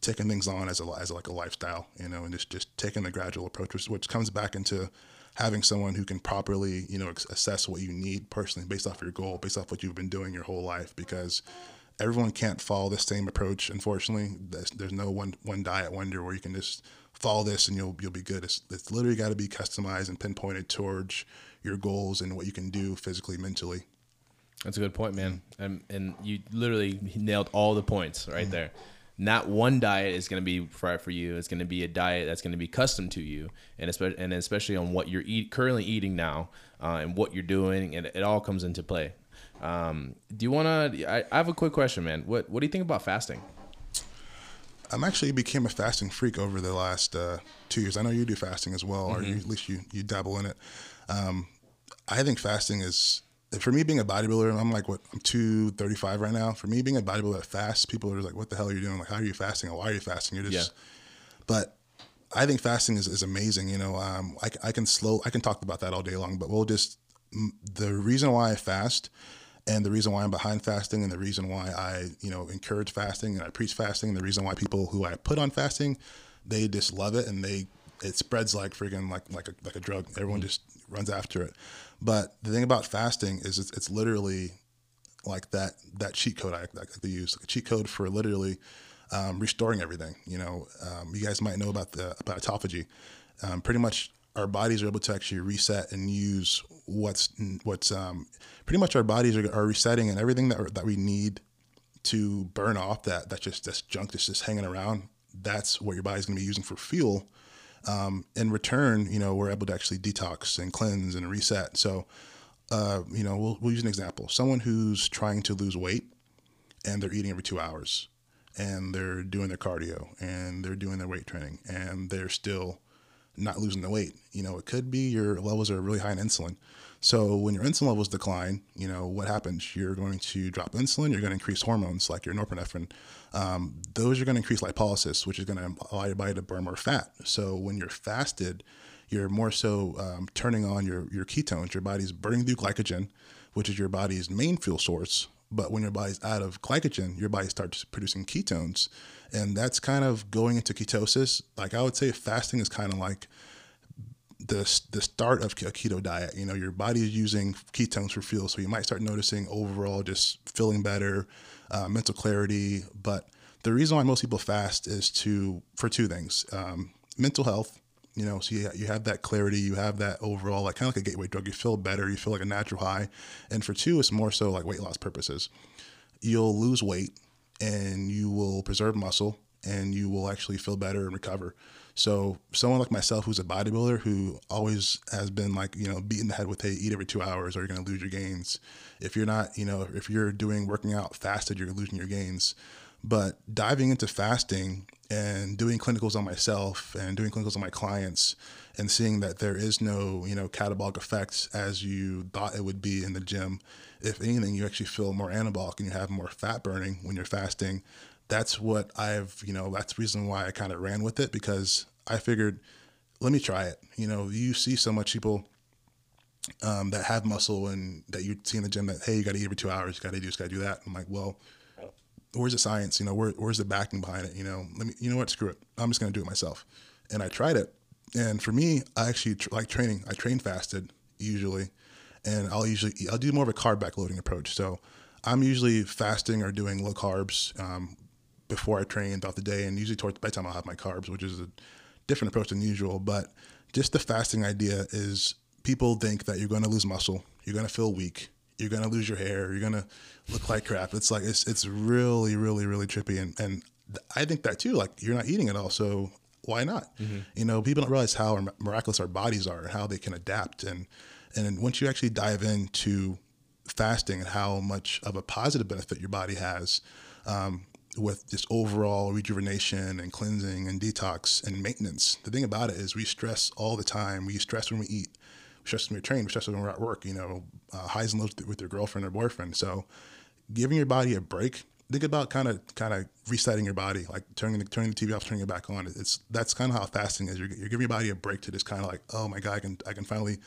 taking things on as a as like a lifestyle, you know, and just just taking the gradual approach, which, which comes back into having someone who can properly, you know, assess what you need personally based off your goal, based off what you've been doing your whole life, because everyone can't follow the same approach. Unfortunately, there's, there's no one one diet wonder where you can just follow this and you'll you'll be good. It's, it's literally got to be customized and pinpointed towards your goals and what you can do physically, mentally. That's a good point, man. And and you literally nailed all the points right there. Not one diet is going to be right for you. It's going to be a diet that's going to be custom to you, and especially and especially on what you're eat, currently eating now uh, and what you're doing, and it all comes into play. Um, do you want to? I, I have a quick question, man. What What do you think about fasting? I'm actually became a fasting freak over the last uh, two years. I know you do fasting as well, or you, at least you you dabble in it. Um, I think fasting is for me being a bodybuilder. I'm like what I'm 235 right now. For me being a bodybuilder that fasts, people are like, "What the hell are you doing? Like, how are you fasting? Why are you fasting? You're just." But I think fasting is, is amazing. You know, um, I, I can slow. I can talk about that all day long. But we'll just the reason why I fast and the reason why I'm behind fasting and the reason why I, you know, encourage fasting and I preach fasting and the reason why people who I put on fasting, they just love it and they it spreads like freaking like like a like a drug. Everyone just runs after it. But the thing about fasting is it's, it's literally like that that cheat code I like to use, like a cheat code for literally um, restoring everything. You know, um, you guys might know about the about autophagy. Um, pretty much, our bodies are able to actually reset and use what's what's um, pretty much our bodies are, are resetting and everything that that we need to burn off that that's just that's junk that's just hanging around. That's what your body's going to be using for fuel. Um, in return, you know, we're able to actually detox and cleanse and reset. So, uh, you know, we'll, we'll use an example. Someone who's trying to lose weight and they're eating every two hours and they're doing their cardio and they're doing their weight training and they're still not losing the weight. You know, it could be your levels are really high in insulin. So when your insulin levels decline, you know what happens? You're going to drop insulin. You're going to increase hormones like your norepinephrine. Um, those are going to increase lipolysis, which is going to allow your body to burn more fat. So when you're fasted, you're more so um, turning on your your ketones. Your body's burning through glycogen, which is your body's main fuel source. But when your body's out of glycogen, your body starts producing ketones, and that's kind of going into ketosis. Like I would say, fasting is kind of like the the start of a keto diet. You know, your body is using ketones for fuel, so you might start noticing overall just feeling better, uh, mental clarity. But the reason why most people fast is to for two things: um, mental health. You know, so you, you have that clarity, you have that overall, like kind of like a gateway drug. You feel better, you feel like a natural high. And for two, it's more so like weight loss purposes. You'll lose weight and you will preserve muscle and you will actually feel better and recover. So someone like myself who's a bodybuilder who always has been like, you know, beaten the head with, hey, eat every two hours or you're going to lose your gains. If you're not, you know, if you're doing working out fasted, you're losing your gains. But diving into fasting and doing clinicals on myself and doing clinicals on my clients and seeing that there is no, you know, catabolic effects as you thought it would be in the gym. If anything, you actually feel more anabolic and you have more fat burning when you're fasting. That's what I've, you know, that's the reason why I kind of ran with it because I figured, let me try it. You know, you see so much people um, that have muscle and that you see in the gym that, hey, you got to eat every two hours, you got to do this, got to do that. I'm like, well, where's the science? You know, where, where's the backing behind it? You know, let me, you know what, screw it. I'm just going to do it myself. And I tried it. And for me, I actually tr- like training. I train fasted usually, and I'll usually I'll do more of a carb backloading approach. So I'm usually fasting or doing low carbs um, before I train throughout the day, and usually towards bedtime I'll have my carbs, which is a different approach than usual. But just the fasting idea is people think that you're going to lose muscle, you're going to feel weak, you're to lose your hair, you're to look like crap. It's like it's it's really really really trippy, and and I think that too. Like you're not eating at all, so why not? Mm-hmm. You know, people don't realize how miraculous our bodies are and how they can adapt. And and once you actually dive into fasting and how much of a positive benefit your body has um, with just overall rejuvenation and cleansing and detox and maintenance. The thing about it is we stress all the time. We stress when we eat. We stress when we train. We stress when we're at work. You know, uh, highs and lows with your girlfriend or boyfriend. So, giving your body a break think about kind of kind of resetting your body, like turning the, turning the TV off, turning it back on. It's that's kind of how fasting is. You're, you're giving your body a break to just kind of like, oh my god, I can I can finally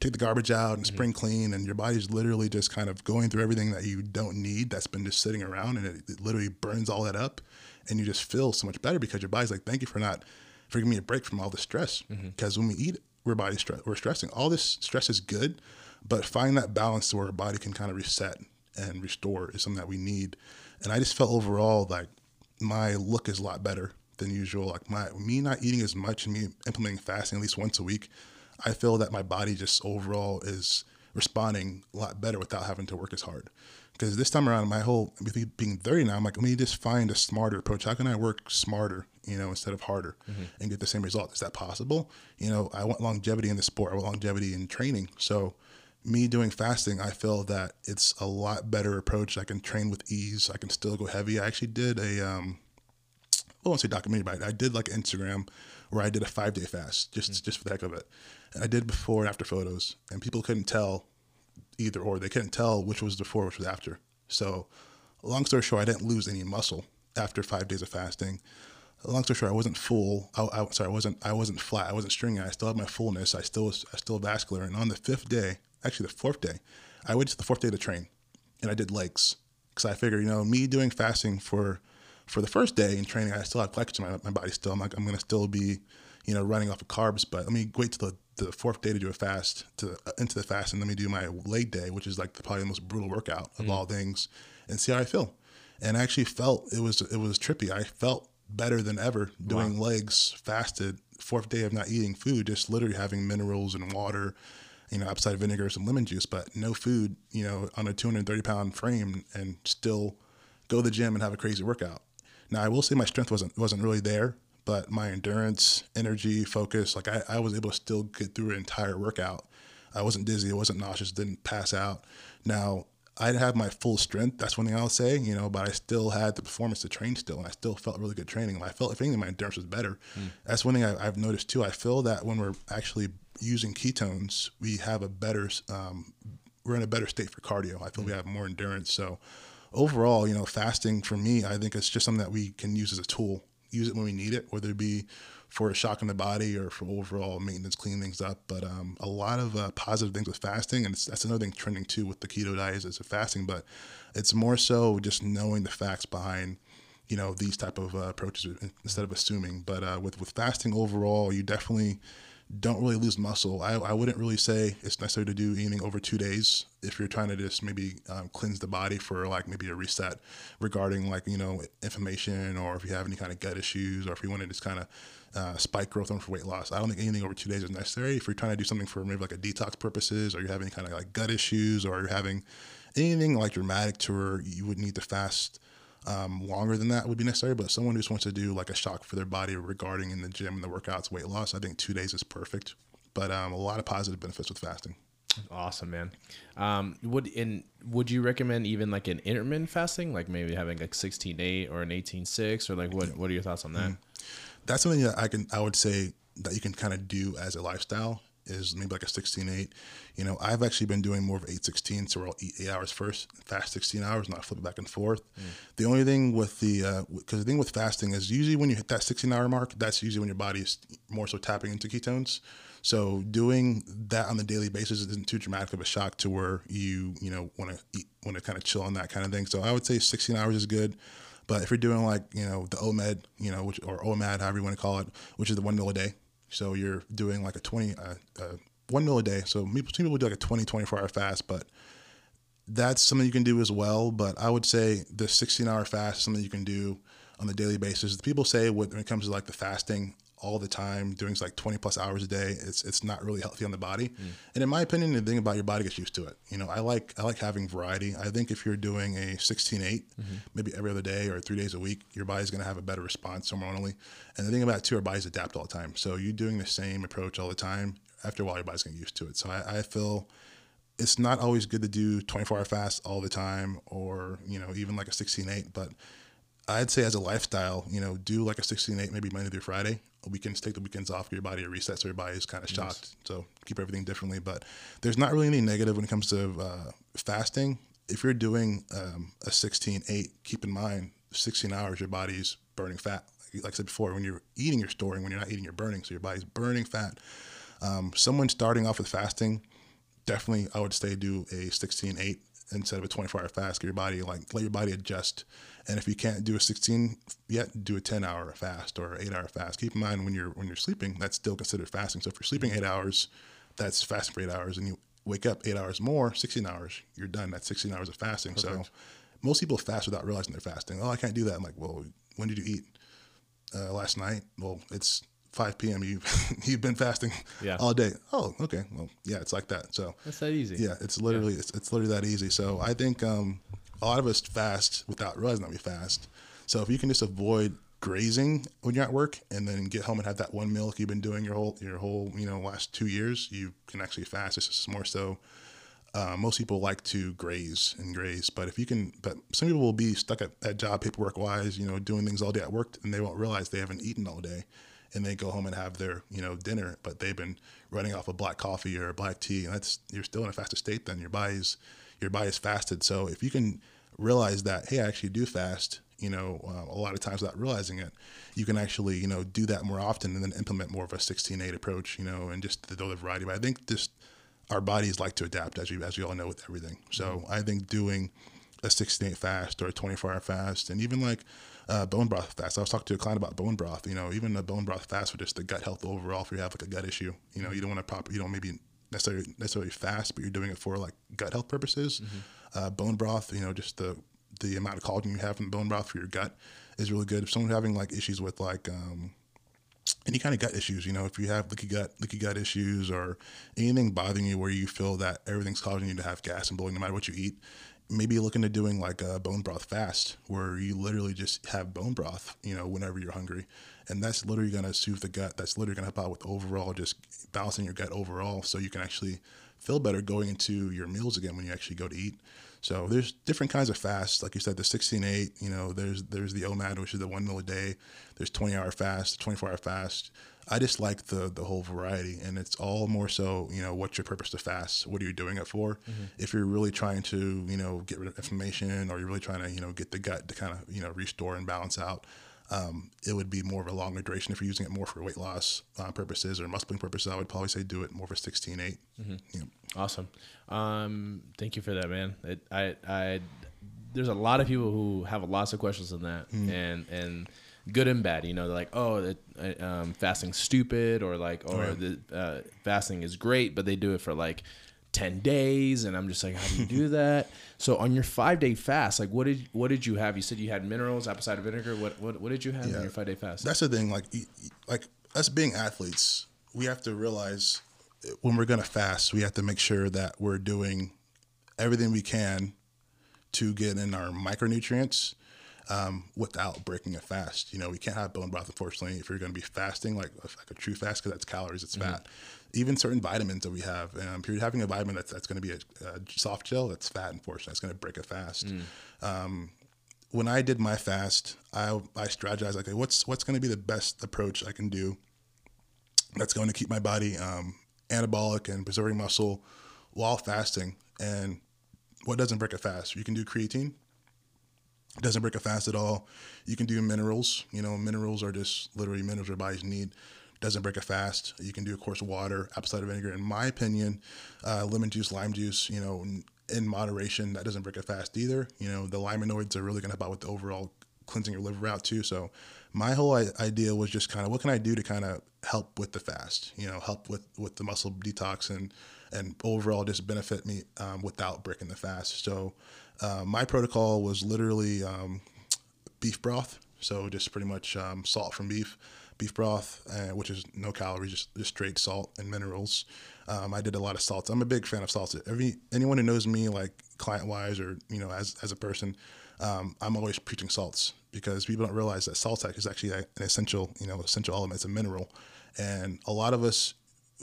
take the garbage out and mm-hmm. spring clean, and your body's literally just kind of going through everything that you don't need that's been just sitting around, and it, it literally burns all that up, and you just feel so much better because your body's like, thank you for not for giving me a break from all the stress. Because mm-hmm. when we eat, we're body stress, we're stressing. All this stress is good, but find that balance where our body can kind of reset and restore is something that we need and I just felt overall like my look is a lot better than usual. Like my me not eating as much and me implementing fasting at least once a week, I feel that my body just overall is responding a lot better without having to work as hard. Because this time around, my whole being 30 now, I'm like, let me just find a smarter approach. How can I work smarter, you know, instead of harder mm-hmm. and get the same result? Is that possible? You know, I want longevity in the sport. I want longevity in training. So me doing fasting, I feel that it's a lot better approach. I can train with ease. I can still go heavy. I actually did a, um, I won't say documentary, but I did like Instagram where I did a five day fast just mm-hmm. just for the heck of it. And I did before and after photos, and people couldn't tell either or. They couldn't tell which was before, which was after. So, long story short, I didn't lose any muscle after five days of fasting. Long story short, I wasn't full. I, I sorry, I wasn't. I wasn't flat. I wasn't stringy. I still had my fullness. I still was. I still vascular. And on the fifth day, actually the fourth day, I waited to the fourth day to train, and I did legs because I figured, you know, me doing fasting for for the first day in training, I still have glycogen in my, my body. Still, I'm like, I'm gonna still be, you know, running off of carbs, but let me wait till the, the fourth day to do a fast to uh, into the fast, and let me do my leg day, which is like the, probably the most brutal workout of mm. all things, and see how I feel. And I actually felt it was it was trippy. I felt better than ever doing wow. legs fasted fourth day of not eating food, just literally having minerals and water you know, apple vinegar, some lemon juice, but no food, you know, on a 230 pound frame and still go to the gym and have a crazy workout. Now, I will say my strength wasn't wasn't really there, but my endurance, energy, focus, like I, I was able to still get through an entire workout. I wasn't dizzy, I wasn't nauseous, didn't pass out. Now, I didn't have my full strength. That's one thing I'll say, you know, but I still had the performance to train still, and I still felt really good training. And I felt, if anything, my endurance was better. Mm. That's one thing I, have noticed too. I feel that when we're actually using ketones, we have a better, um, we're in a better state for cardio. I feel mm. we have more endurance. So overall, you know, fasting for me, I think it's just something that we can use as a tool. Use it when we need it, whether it be for a shock in the body or for overall maintenance, cleaning things up. But um, a lot of uh, positive things with fasting, and that's another thing trending too with the keto diet is a fasting. But it's more so just knowing the facts behind you know these type of uh, approaches instead of assuming. But uh, with with fasting overall, you definitely don't really lose muscle. I, I wouldn't really say it's necessary to do anything over two days if you're trying to just maybe um, cleanse the body for like maybe a reset regarding like you know inflammation or if you have any kind of gut issues or if you want to just kind of uh, spike growth on for weight loss. I don't think anything over two days is necessary. If you're trying to do something for maybe like a detox purposes or you have any kind of like gut issues or you're having anything like dramatic to where you would need to fast um, longer than that would be necessary. But someone who just wants to do like a shock for their body regarding in the gym and the workouts, weight loss, I think two days is perfect. But um, a lot of positive benefits with fasting. Awesome, man. Um, would in would you recommend even like an intermittent fasting, like maybe having like sixteen eight or an eighteen six, or like what what are your thoughts on that? Mm-hmm. That's something that I can I would say that you can kind of do as a lifestyle is maybe like a 16-8. You know, I've actually been doing more of 8-16, so I'll eat eight hours first, fast 16 hours, not flip it back and forth. Mm. The only thing with the, because uh, the thing with fasting is usually when you hit that 16-hour mark, that's usually when your body is more so tapping into ketones. So doing that on the daily basis isn't too dramatic of a shock to where you, you know, want to eat, want to kind of chill on that kind of thing. So I would say 16 hours is good. But if you're doing like, you know, the OMED, you know, which, or OMAD, however you want to call it, which is the one meal a day, so you're doing like a 20, uh, uh, one meal a day. So some people do like a 20, 24 hour fast, but that's something you can do as well. But I would say the 16 hour fast is something you can do on the daily basis. The People say when it comes to like the fasting, all the time, doing like 20 plus hours a day, it's it's not really healthy on the body. Mm. And in my opinion, the thing about your body gets used to it. You know, I like I like having variety. I think if you're doing a 16-8, mm-hmm. maybe every other day or three days a week, your body's going to have a better response hormonally. And the thing about it too, our bodies adapt all the time. So you doing the same approach all the time, after a while, your body's getting used to it. So I, I feel it's not always good to do 24 hour fast all the time or you know even like a 16-8 but I'd say as a lifestyle, you know, do like a 16-8, maybe Monday through Friday. Weekends, take the weekends off, give your body a reset so your body is kind of shocked. Yes. So keep everything differently. But there's not really any negative when it comes to uh, fasting. If you're doing um, a 16-8, keep in mind 16 hours, your body's burning fat. Like I said before, when you're eating, you're storing. When you're not eating, you're burning. So your body's burning fat. Um, someone starting off with fasting, definitely I would say do a 16-8 instead of a 24 hour fast. Get your body like let your body adjust. And if you can't do a 16 yet, do a 10 hour fast or eight hour fast. Keep in mind when you're when you're sleeping, that's still considered fasting. So if you're sleeping eight hours, that's fasting for eight hours, and you wake up eight hours more, 16 hours, you're done. That's 16 hours of fasting. Perfect. So most people fast without realizing they're fasting. Oh, I can't do that. I'm like, well, when did you eat? Uh, last night. Well, it's 5 p.m. You've you've been fasting yeah. all day. Oh, okay. Well, yeah, it's like that. So that's that easy. Yeah, it's literally yeah. It's, it's literally that easy. So I think um, a lot of us fast without realizing that we fast. So if you can just avoid grazing when you're at work and then get home and have that one meal like you've been doing your whole your whole you know last two years, you can actually fast. It's just more so. Uh, most people like to graze and graze, but if you can, but some people will be stuck at, at job paperwork wise, you know, doing things all day at work, and they won't realize they haven't eaten all day and they go home and have their you know dinner, but they've been running off a of black coffee or black tea, and that's you're still in a fasted state. Then your body's your body's fasted. So if you can realize that, hey, I actually do fast, you know, uh, a lot of times without realizing it, you can actually you know do that more often and then implement more of a 16-8 approach, you know, and just the other variety. But I think just our bodies like to adapt, as you as we all know with everything. So mm-hmm. I think doing a 16-8 fast or a 24 hour fast, and even like uh, bone broth fast. I was talking to a client about bone broth. You know, even a bone broth fast for just the gut health overall. If you have like a gut issue, you know, you don't want to pop. You don't maybe necessarily necessarily fast, but you're doing it for like gut health purposes. Mm-hmm. Uh, bone broth, you know, just the the amount of collagen you have in bone broth for your gut is really good. If someone's having like issues with like um, any kind of gut issues, you know, if you have leaky gut, leaky gut issues, or anything bothering you where you feel that everything's causing you to have gas and bloating no matter what you eat, maybe looking at doing like a bone broth fast where you literally just have bone broth, you know, whenever you're hungry. And that's literally going to soothe the gut. That's literally going to help out with overall just balancing your gut overall so you can actually feel better going into your meals again when you actually go to eat. So there's different kinds of fasts, like you said, the 16-8. You know, there's there's the OMAD, which is the one meal a day. There's 20 hour fast, 24 hour fast. I just like the the whole variety, and it's all more so, you know, what's your purpose to fast? What are you doing it for? Mm-hmm. If you're really trying to, you know, get rid of inflammation, or you're really trying to, you know, get the gut to kind of, you know, restore and balance out, um, it would be more of a longer duration. If you're using it more for weight loss uh, purposes or muscling purposes, I would probably say do it more for 16 8. Mm-hmm. Yeah. Awesome. Um, thank you for that, man. It, I, I, there's a lot of people who have lots of questions on that, mm-hmm. and and good and bad. You know, they're like oh, uh, um, fasting stupid, or like or Right. the uh, fasting is great, but they do it for like ten days, and I'm just like, how do you do that? So on your five day fast, like what did what did you have? You said you had minerals, apple cider vinegar. What what what did you have on your five day fast? That's the thing. Like, like us being athletes, we have to realize when we're gonna fast, we have to make sure that we're doing everything we can to get in our micronutrients um, without breaking a fast. You know, we can't have bone broth, unfortunately, if you're going to be fasting, like like a true fast, because that's calories, it's fat. Even certain vitamins that we have, um, if you're having a vitamin that's that's going to be a, a soft gel, that's fat. Unfortunately, it's going to break a fast. Um, when I did my fast, I I strategized like, what's what's going to be the best approach I can do that's going to keep my body um, anabolic and preserving muscle while fasting. And what doesn't break a fast? You can do creatine. It doesn't break a fast at all. You can do minerals. You know, minerals are just literally minerals our bodies need. Doesn't break a fast. You can do, of course, water, apple cider vinegar. In my opinion, uh, lemon juice, lime juice. You know, in, moderation, that doesn't break a fast either. You know, the limonoids are really going to help out with the overall cleansing your liver out too. So, my whole idea was just kind of what can I do to kind of help with the fast. You know, help with with the muscle detox and and overall just benefit me um, without breaking the fast. So, uh, my protocol was literally um, beef broth. So just pretty much um, salt from beef, beef broth, uh, which is no calories, just, just straight salt and minerals. Um, I did a lot of salts. I'm a big fan of salts. Every anyone who knows me, like client wise or you know as as a person, um, I'm always preaching salts because people don't realize that salt is actually an essential you know essential element. It's a mineral, and a lot of us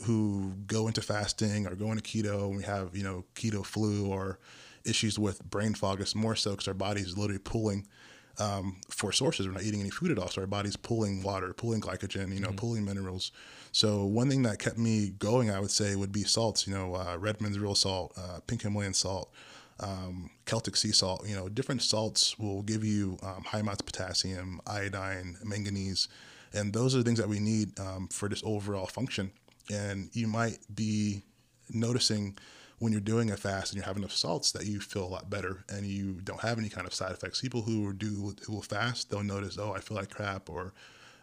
who go into fasting or go into keto and we have you know keto flu or issues with brain fog it's more so because our body is literally pulling um, for sources. We're not eating any food at all. So our body's pulling water pulling glycogen you know pulling minerals. So one thing that kept me going i would say would be salts you know uh, redmond's real salt uh, pink himalayan salt um, Celtic sea salt, you know, different salts will give you um, high amounts of potassium, iodine, manganese, and those are the things that we need um, for this overall function. And you might be noticing when you're doing a fast and you're having enough salts that you feel a lot better and you don't have any kind of side effects. People who do who will fast, they'll notice, oh, I feel like crap, or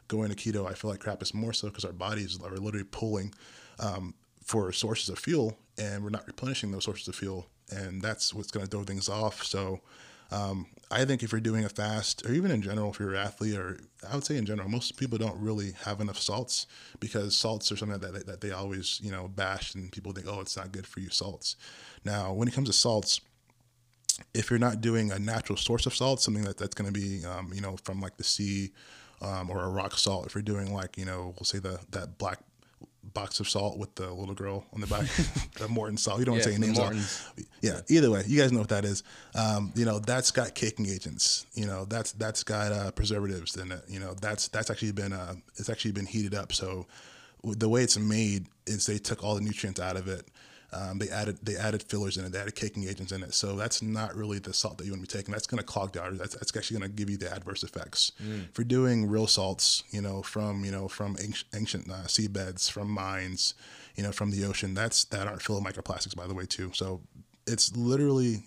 going to keto, I feel like crap. It's more so because our bodies are literally pulling um, for sources of fuel, and we're not replenishing those sources of fuel, and that's what's going to throw things off. So. Um, I think if you're doing a fast, or even in general, if you're an athlete, or I would say in general, most people don't really have enough salts because salts are something that, that they always, you know, bash and people think, oh, it's not good for you, salts. Now, when it comes to salts, if you're not doing a natural source of salt, something that, that's going to be, um, you know, from like the sea um, or a rock salt, if you're doing like, you know, we'll say the that black box of salt with the little girl on the back, the Morton salt. You don't want Yeah, to say names. out. Yeah. Either way, you guys know what that is. Um, you know, that's got caking agents. You know, that's that's got uh, preservatives in it. You know, that's that's actually been uh, it's actually been heated up. So the way it's made is they took all the nutrients out of it. Um, they added they added fillers in it. They added caking agents in it. So that's not really the salt that you want to be taking. That's going to clog the arteries. That's, that's actually going to give you the adverse effects. If you're doing real salts, you know, from you know from ancient, ancient uh, seabeds, from mines, you know, from the ocean, that's that aren't filled with microplastics, by the way, too. So it's literally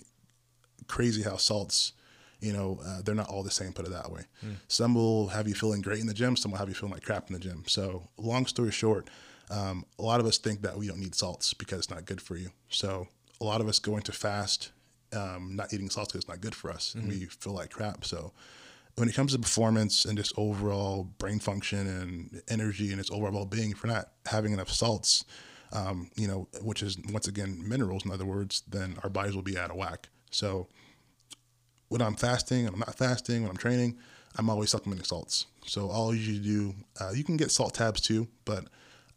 crazy how salts, you know, uh, they're not all the same. Put it that way. Some will have you feeling great in the gym. Some will have you feeling like crap in the gym. So long story short, um, a lot of us think that we don't need salts because it's not good for you. So a lot of us go into fast, um, not eating salts because it's not good for us, and we feel like crap. So when it comes to performance and just overall brain function and energy and its overall well-being, if we're not having enough salts, um, you know, which is once again minerals, in other words, then our bodies will be out of whack. So when I'm fasting, I'm not fasting, when I'm training, I'm always supplementing salts. So all you do, uh, you can get salt tabs too, but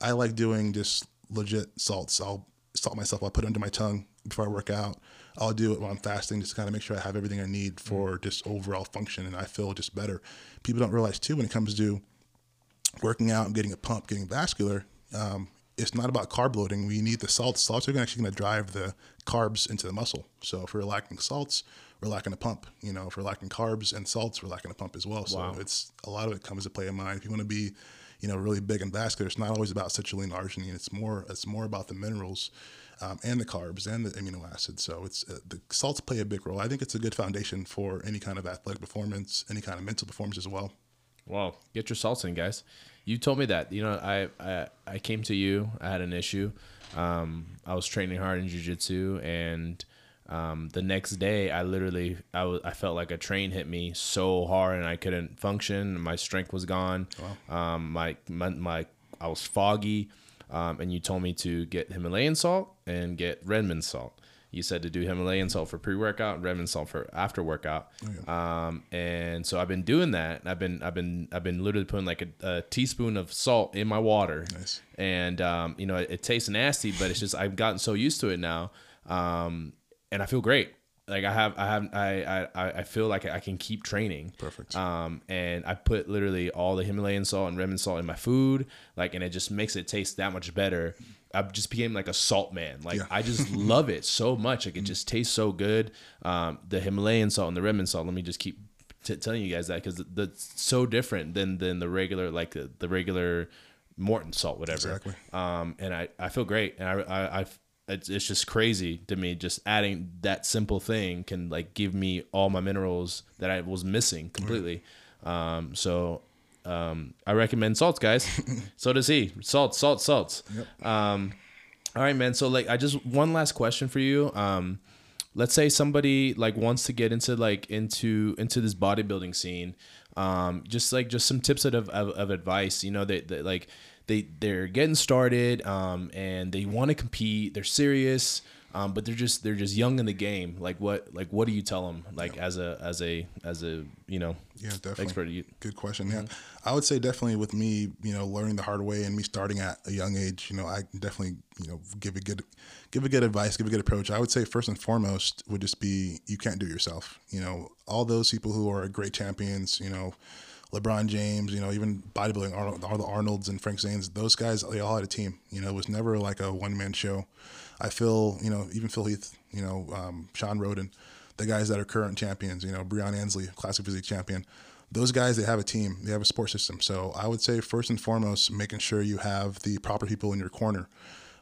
I like doing just legit salts. I'll salt myself. I'll put it under my tongue before I work out. I'll do it while I'm fasting, just to kind of make sure I have everything I need for just overall function, and I feel just better. People don't realize too when it comes to working out and getting a pump, getting vascular, um, it's not about carb loading. We need the salts. Salts are actually going to drive the carbs into the muscle. So if we're lacking salts, we're lacking a pump. You know, if we're lacking carbs and salts, we're lacking a pump as well. So Wow. it's a lot of it comes to play in mind. If you want to be, you know, really big and vascular, it's not always about citrulline, arginine. It's more it's more about the minerals. Um, and the carbs and the amino acids. So it's uh, the salts play a big role. I think it's a good foundation for any kind of athletic performance, any kind of mental performance as well. Well, get your salts in, guys. You told me that. You know, I I, I came to you. I had an issue. Um, I was training hard in jujitsu, and um, the next day, I literally I, w- I felt like a train hit me so hard, and I couldn't function. My strength was gone. Wow. Um, my, my my I was foggy, um, and you told me to get Himalayan salt and get Redmond salt. You said to do Himalayan salt for pre workout and Redmond salt for after workout. Um, and so I've been doing that. I've been I've been I've been literally putting like a, a teaspoon of salt in my water. Nice. And um, you know it, it tastes nasty, but it's just I've gotten so used to it now, um, and I feel great. Like I have I have I I I feel like I can keep training. Perfect. Um, and I put literally all the Himalayan salt and Redmond salt in my food, like, and it just makes it taste that much better. I just became like a salt man. Like Yeah. I just love it so much. Like it just tastes so good. Um, the Himalayan salt and the Redmond salt. Let me just keep t- telling you guys that because that's so different than than the regular like the, the regular Morton salt, whatever. Exactly. Um, and I I feel great, and I I. I it's, it's just crazy to me just adding that simple thing can like give me all my minerals that i was missing completely. Um, so um, i recommend salts guys. So does he. Salts salts. Salts um, all right man. So like i just one last question for you. Um, let's say somebody like wants to get into like into into this bodybuilding scene. Um, just like just some tips of, of, of advice you know that like they they're getting started um, and they want to compete they're serious um, but they're just they're just young in the game like what like what do you tell them like as a as a as a you know Yeah, definitely. expert you, Good question. Yeah, I would say definitely with me, you know, learning the hard way and me starting at a young age, you know, I definitely, you know, give a good, give a good advice, give a good approach. I would say first and foremost would just be you can't do it yourself. You know, all those people who are great champions, you know, LeBron James, you know, even bodybuilding, Arnold, all the Arnolds and Frank Zanes, those guys, they all had a team. You know, it was never like a one man show. I feel, you know, even Phil Heath, you know, um, Shawn Rhoden, the guys that are current champions, you know, Breon Ansley, classic physique champion, those guys, they have a team, they have a support system. So I would say first and foremost, making sure you have the proper people in your corner.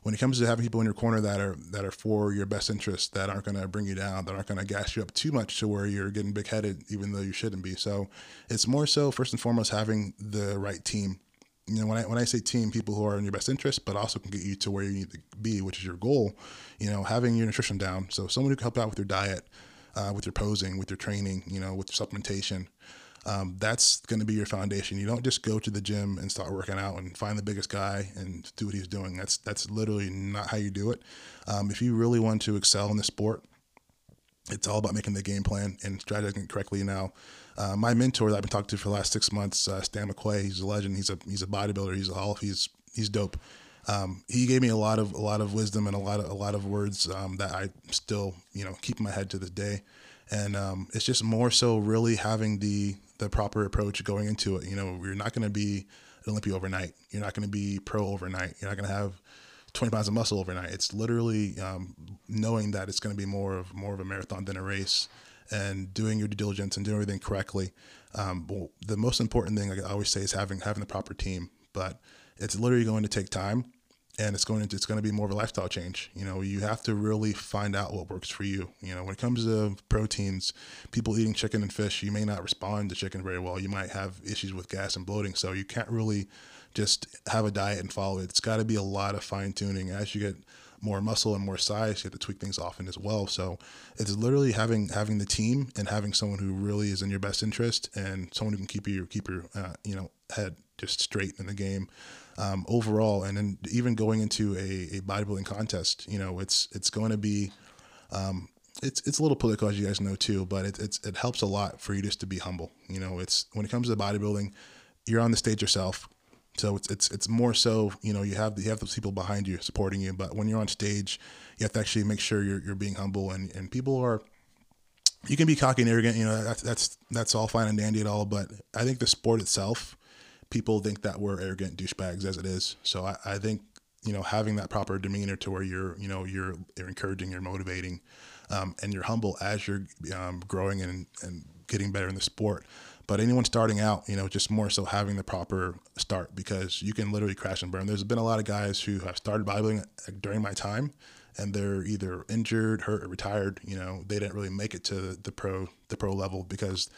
When it comes to having people in your corner that are that are for your best interest, that aren't going to bring you down, that aren't going to gas you up too much to where you're getting big headed, even though you shouldn't be. So it's more so first and foremost having the right team you know, when I when I say team, people who are in your best interest, but also can get you to where you need to be, which is your goal. You know, having your nutrition down. So someone who can help out with your diet, uh, with your posing, with your training, you know, with your supplementation. Um, that's going to be your foundation. You don't just go to the gym and start working out and find the biggest guy and do what he's doing. That's that's literally not how you do it. Um, if you really want to excel in the sport, it's all about making the game plan and strategizing correctly. Now, uh, my mentor that I've been talking to for the last six months, uh, Stan McQuay, he's a legend. He's a he's a bodybuilder. He's all he's he's dope. Um, he gave me a lot of a lot of wisdom and a lot of a lot of words um, that I still you know keep in my head to this day. And um, it's just more so really having the the proper approach going into it. You know, you're not going to be an Olympia overnight. You're not going to be pro overnight. You're not going to have 20 pounds of muscle overnight. It's literally um, knowing that it's going to be more of more of a marathon than a race, and doing your due diligence and doing everything correctly. Um, well, the most important thing, like I always say, is having having the proper team. But it's literally going to take time, and it's going to it's going to be more of a lifestyle change. You know, you have to really find out what works for you. You know, when it comes to proteins, people eating chicken and fish, you may not respond to chicken very well. You might have issues with gas and bloating, so you can't really just have a diet and follow it. It's got to be a lot of fine tuning as you get more muscle and more size. You have to tweak things often as well. So it's literally having having the team and having someone who really is in your best interest and someone who can keep your keep your uh, you know head just straight in the game um, overall. And then even going into a, a bodybuilding contest, you know, it's it's going to be um, it's it's a little political as you guys know too, but it, it's it helps a lot for you just to be humble. You know, it's when it comes to bodybuilding, you're on the stage yourself. So it's it's it's more so you know you have you have those people behind you supporting you, but when you're on stage, you have to actually make sure you're you're being humble and and people are. You can be cocky and arrogant, you know. That's that's that's all fine and dandy at all, but I think the sport itself, people think that we're arrogant douchebags as it is. So I, I think you know having that proper demeanor to where you're you know you're you're encouraging, you're motivating, um, and you're humble as you're um, growing and and getting better in the sport. But anyone starting out, you know, just more so having the proper start because you can literally crash and burn. There's been a lot of guys who have started bodybuilding during my time, and they're either injured, hurt, or retired. You know, they didn't really make it to the pro the pro level because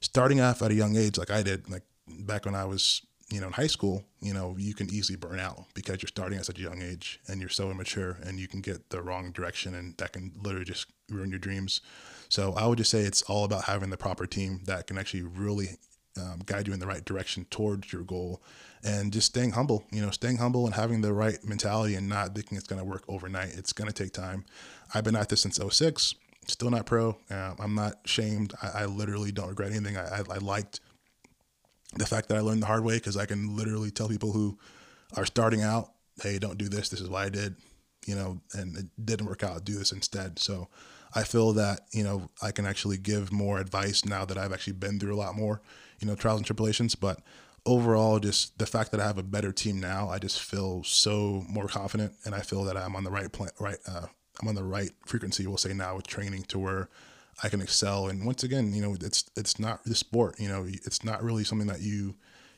starting off at a young age, like I did, like back when I was, you know, in high school, you know, you can easily burn out because you're starting at such a young age and you're so immature and you can get the wrong direction and that can literally just ruin your dreams. So I would just say it's all about having the proper team that can actually really um, guide you in the right direction towards your goal and just staying humble, you know, staying humble and having the right mentality and not thinking it's going to work overnight. It's going to take time. I've been at this since 06, still not pro. Uh, I'm not shamed. I, I, literally don't regret anything. I, I, I liked the fact that I learned the hard way because I can literally tell people who are starting out, hey, don't do this. This is why I did, you know, and it didn't work out. Do this instead. So I feel that, you know, I can actually give more advice now that I've actually been through a lot more, you know, trials and tribulations. But overall, just the fact that I have a better team now, I just feel so more confident, and I feel that I'm on the right plan, right, uh, I'm on the right frequency. We'll say now with training to where I can excel. And once again, you know, it's it's not the sport. You know, it's not really something that you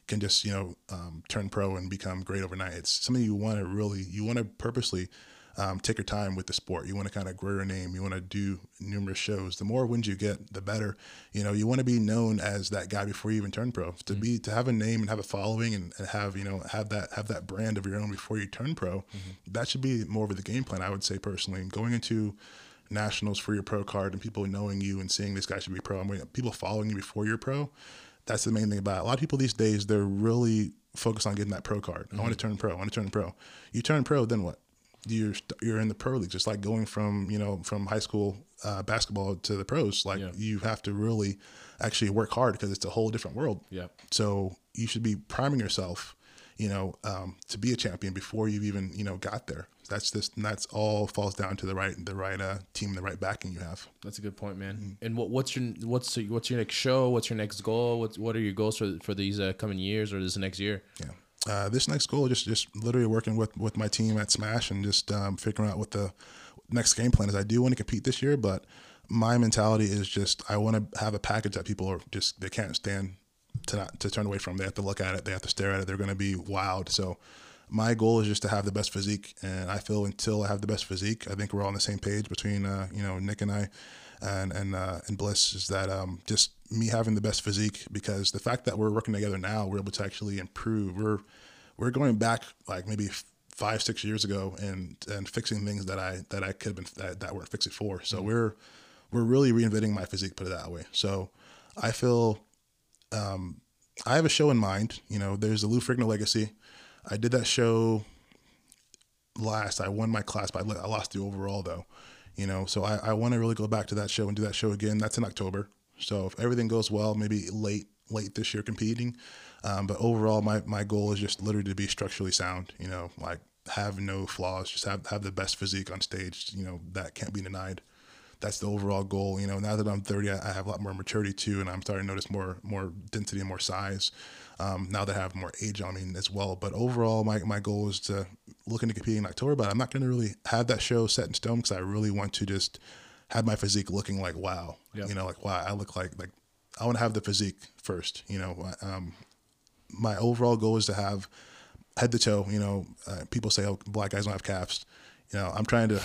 can just you know um, turn pro and become great overnight. It's something you want to really you want to purposely um, take your time with the sport. You want to kind of grow your name. You want to do numerous shows. The more wins you get, the better. You know, you want to be known as that guy before you even turn pro. To mm-hmm. be to have a name and have a following and, and, have you know have that have that brand of your own before you turn pro. Mm-hmm. That should be more of the game plan. I would say personally, going into nationals for your pro card and people knowing you and seeing this guy should be pro. I mean, people following you before you're pro. That's the main thing about it. A lot of people these days, they're really focused on getting that pro card. Mm-hmm. I want to turn pro. I want to turn pro. You turn pro, then what? you're you're in the pro league, just like going from you know from high school uh, basketball to the pros. Like yeah. you have to really actually work hard because it's a whole different world. Yeah. So you should be priming yourself, you know, um, to be a champion before you've even you know got there. That's just that's all falls down to the right the right uh, team, the right backing you have. That's a good point, man. Mm-hmm. And what what's your what's what's your next show? What's your next goal? What's what are your goals for for these uh, coming years or this next year? Yeah uh, this next goal just just literally working with with my team at Smash and just um, figuring out what the next game plan is. I do want to compete this year, but my mentality is just I want to have a package that people are just they can't stand to not to turn away from. They have to look at it, they have to stare at it. They're going to be wowed. So my goal is just to have the best physique, and I feel until I have the best physique, I think we're all on the same page between uh, you know Nick and I, and and uh, and Bliss is that um, just me having the best physique because the fact that we're working together now, we're able to actually improve. We're we're going back like maybe five six years ago and and fixing things that I that I could have been that, that weren't fixed before. So mm-hmm. we're we're really reinventing my physique, put it that way. So I feel um, I have a show in mind. You know, there's the Lou Ferrigno Legacy. I did that show last. I won my class, but I lost the overall though. You know, so I, I want to really go back to that show and do that show again. That's in October. So if everything goes well, maybe late late this year competing. Um, but overall, my, my goal is just literally to be structurally sound. You know, like have no flaws, just have have the best physique on stage. You know, that can't be denied. That's the overall goal. You know, now that I'm 30, I, I have a lot more maturity too, and I'm starting to notice more more density and more size. Um, now that I have more age on me as well. But overall, my, my goal is to look into competing in October. But I'm not going to really have that show set in stone because I really want to just have my physique looking like wow. Yep. You know, like wow, I look like like I want to have the physique first. You know, um, my overall goal is to have head to toe. You know, uh, people say, "Oh, black guys don't have calves." You know, I'm trying to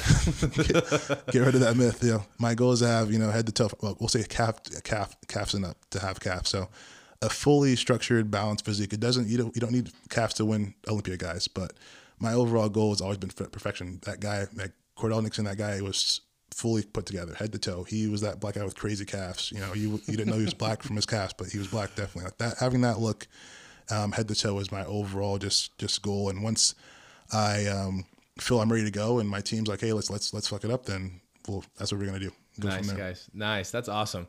get, get, rid of that myth. You know, my goal is to have you know head to toe. Well, we'll say calf, calf, calves and up to have calves. So a fully structured, balanced physique. It doesn't you don't you don't need calves to win Olympia guys, but my overall goal has always been perfection. That guy, like Cordell Nixon, that guy was fully put together, head to toe. He was that black guy with crazy calves. You know, you you didn't know he was black from his calves, but he was black definitely. Like that, having that look, um, head to toe is my overall just just goal. And once I um, feel I'm ready to go, and my team's like, hey, let's let's let's fuck it up, then well, that's what we're gonna do. Go nice guys, nice. That's awesome.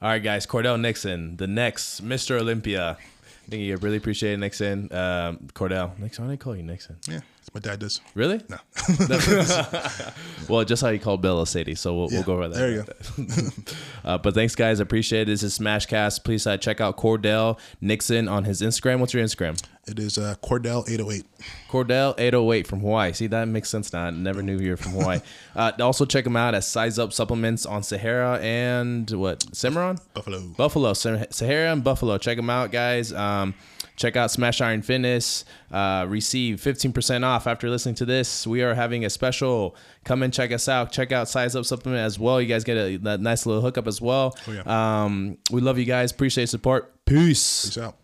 All right, guys. Cordell Nixon, the next Mr. Olympia. Thank you. Really appreciate it, Nixon. Um, Cordell. Nixon. Why do they call you Nixon? Yeah. My dad does. Really? No. well, just how you called Bill Sadie, so we'll, yeah, we'll go over that. There you go. uh, but thanks, guys. I appreciate it. This is Smashcast. Please uh, check out Cordell Nixon on his Instagram. What's your Instagram? It is uh, Cordell808. Cordell808 from Hawaii. See, that makes sense now. I never knew you were from Hawaii. uh, also, check him out at Size Up Supplements on Sahara and what? Cimarron? Buffalo. Buffalo. Sahara and Buffalo. Check them out, guys. Um, check out Smash Iron Fitness. Uh, receive 15% off after listening to this. We are having a special. Come and check us out. Check out Size Up Supplement as well. You guys get a, a nice little hookup as well. Oh, yeah. um, we love you guys. Appreciate support. Peace. Peace out.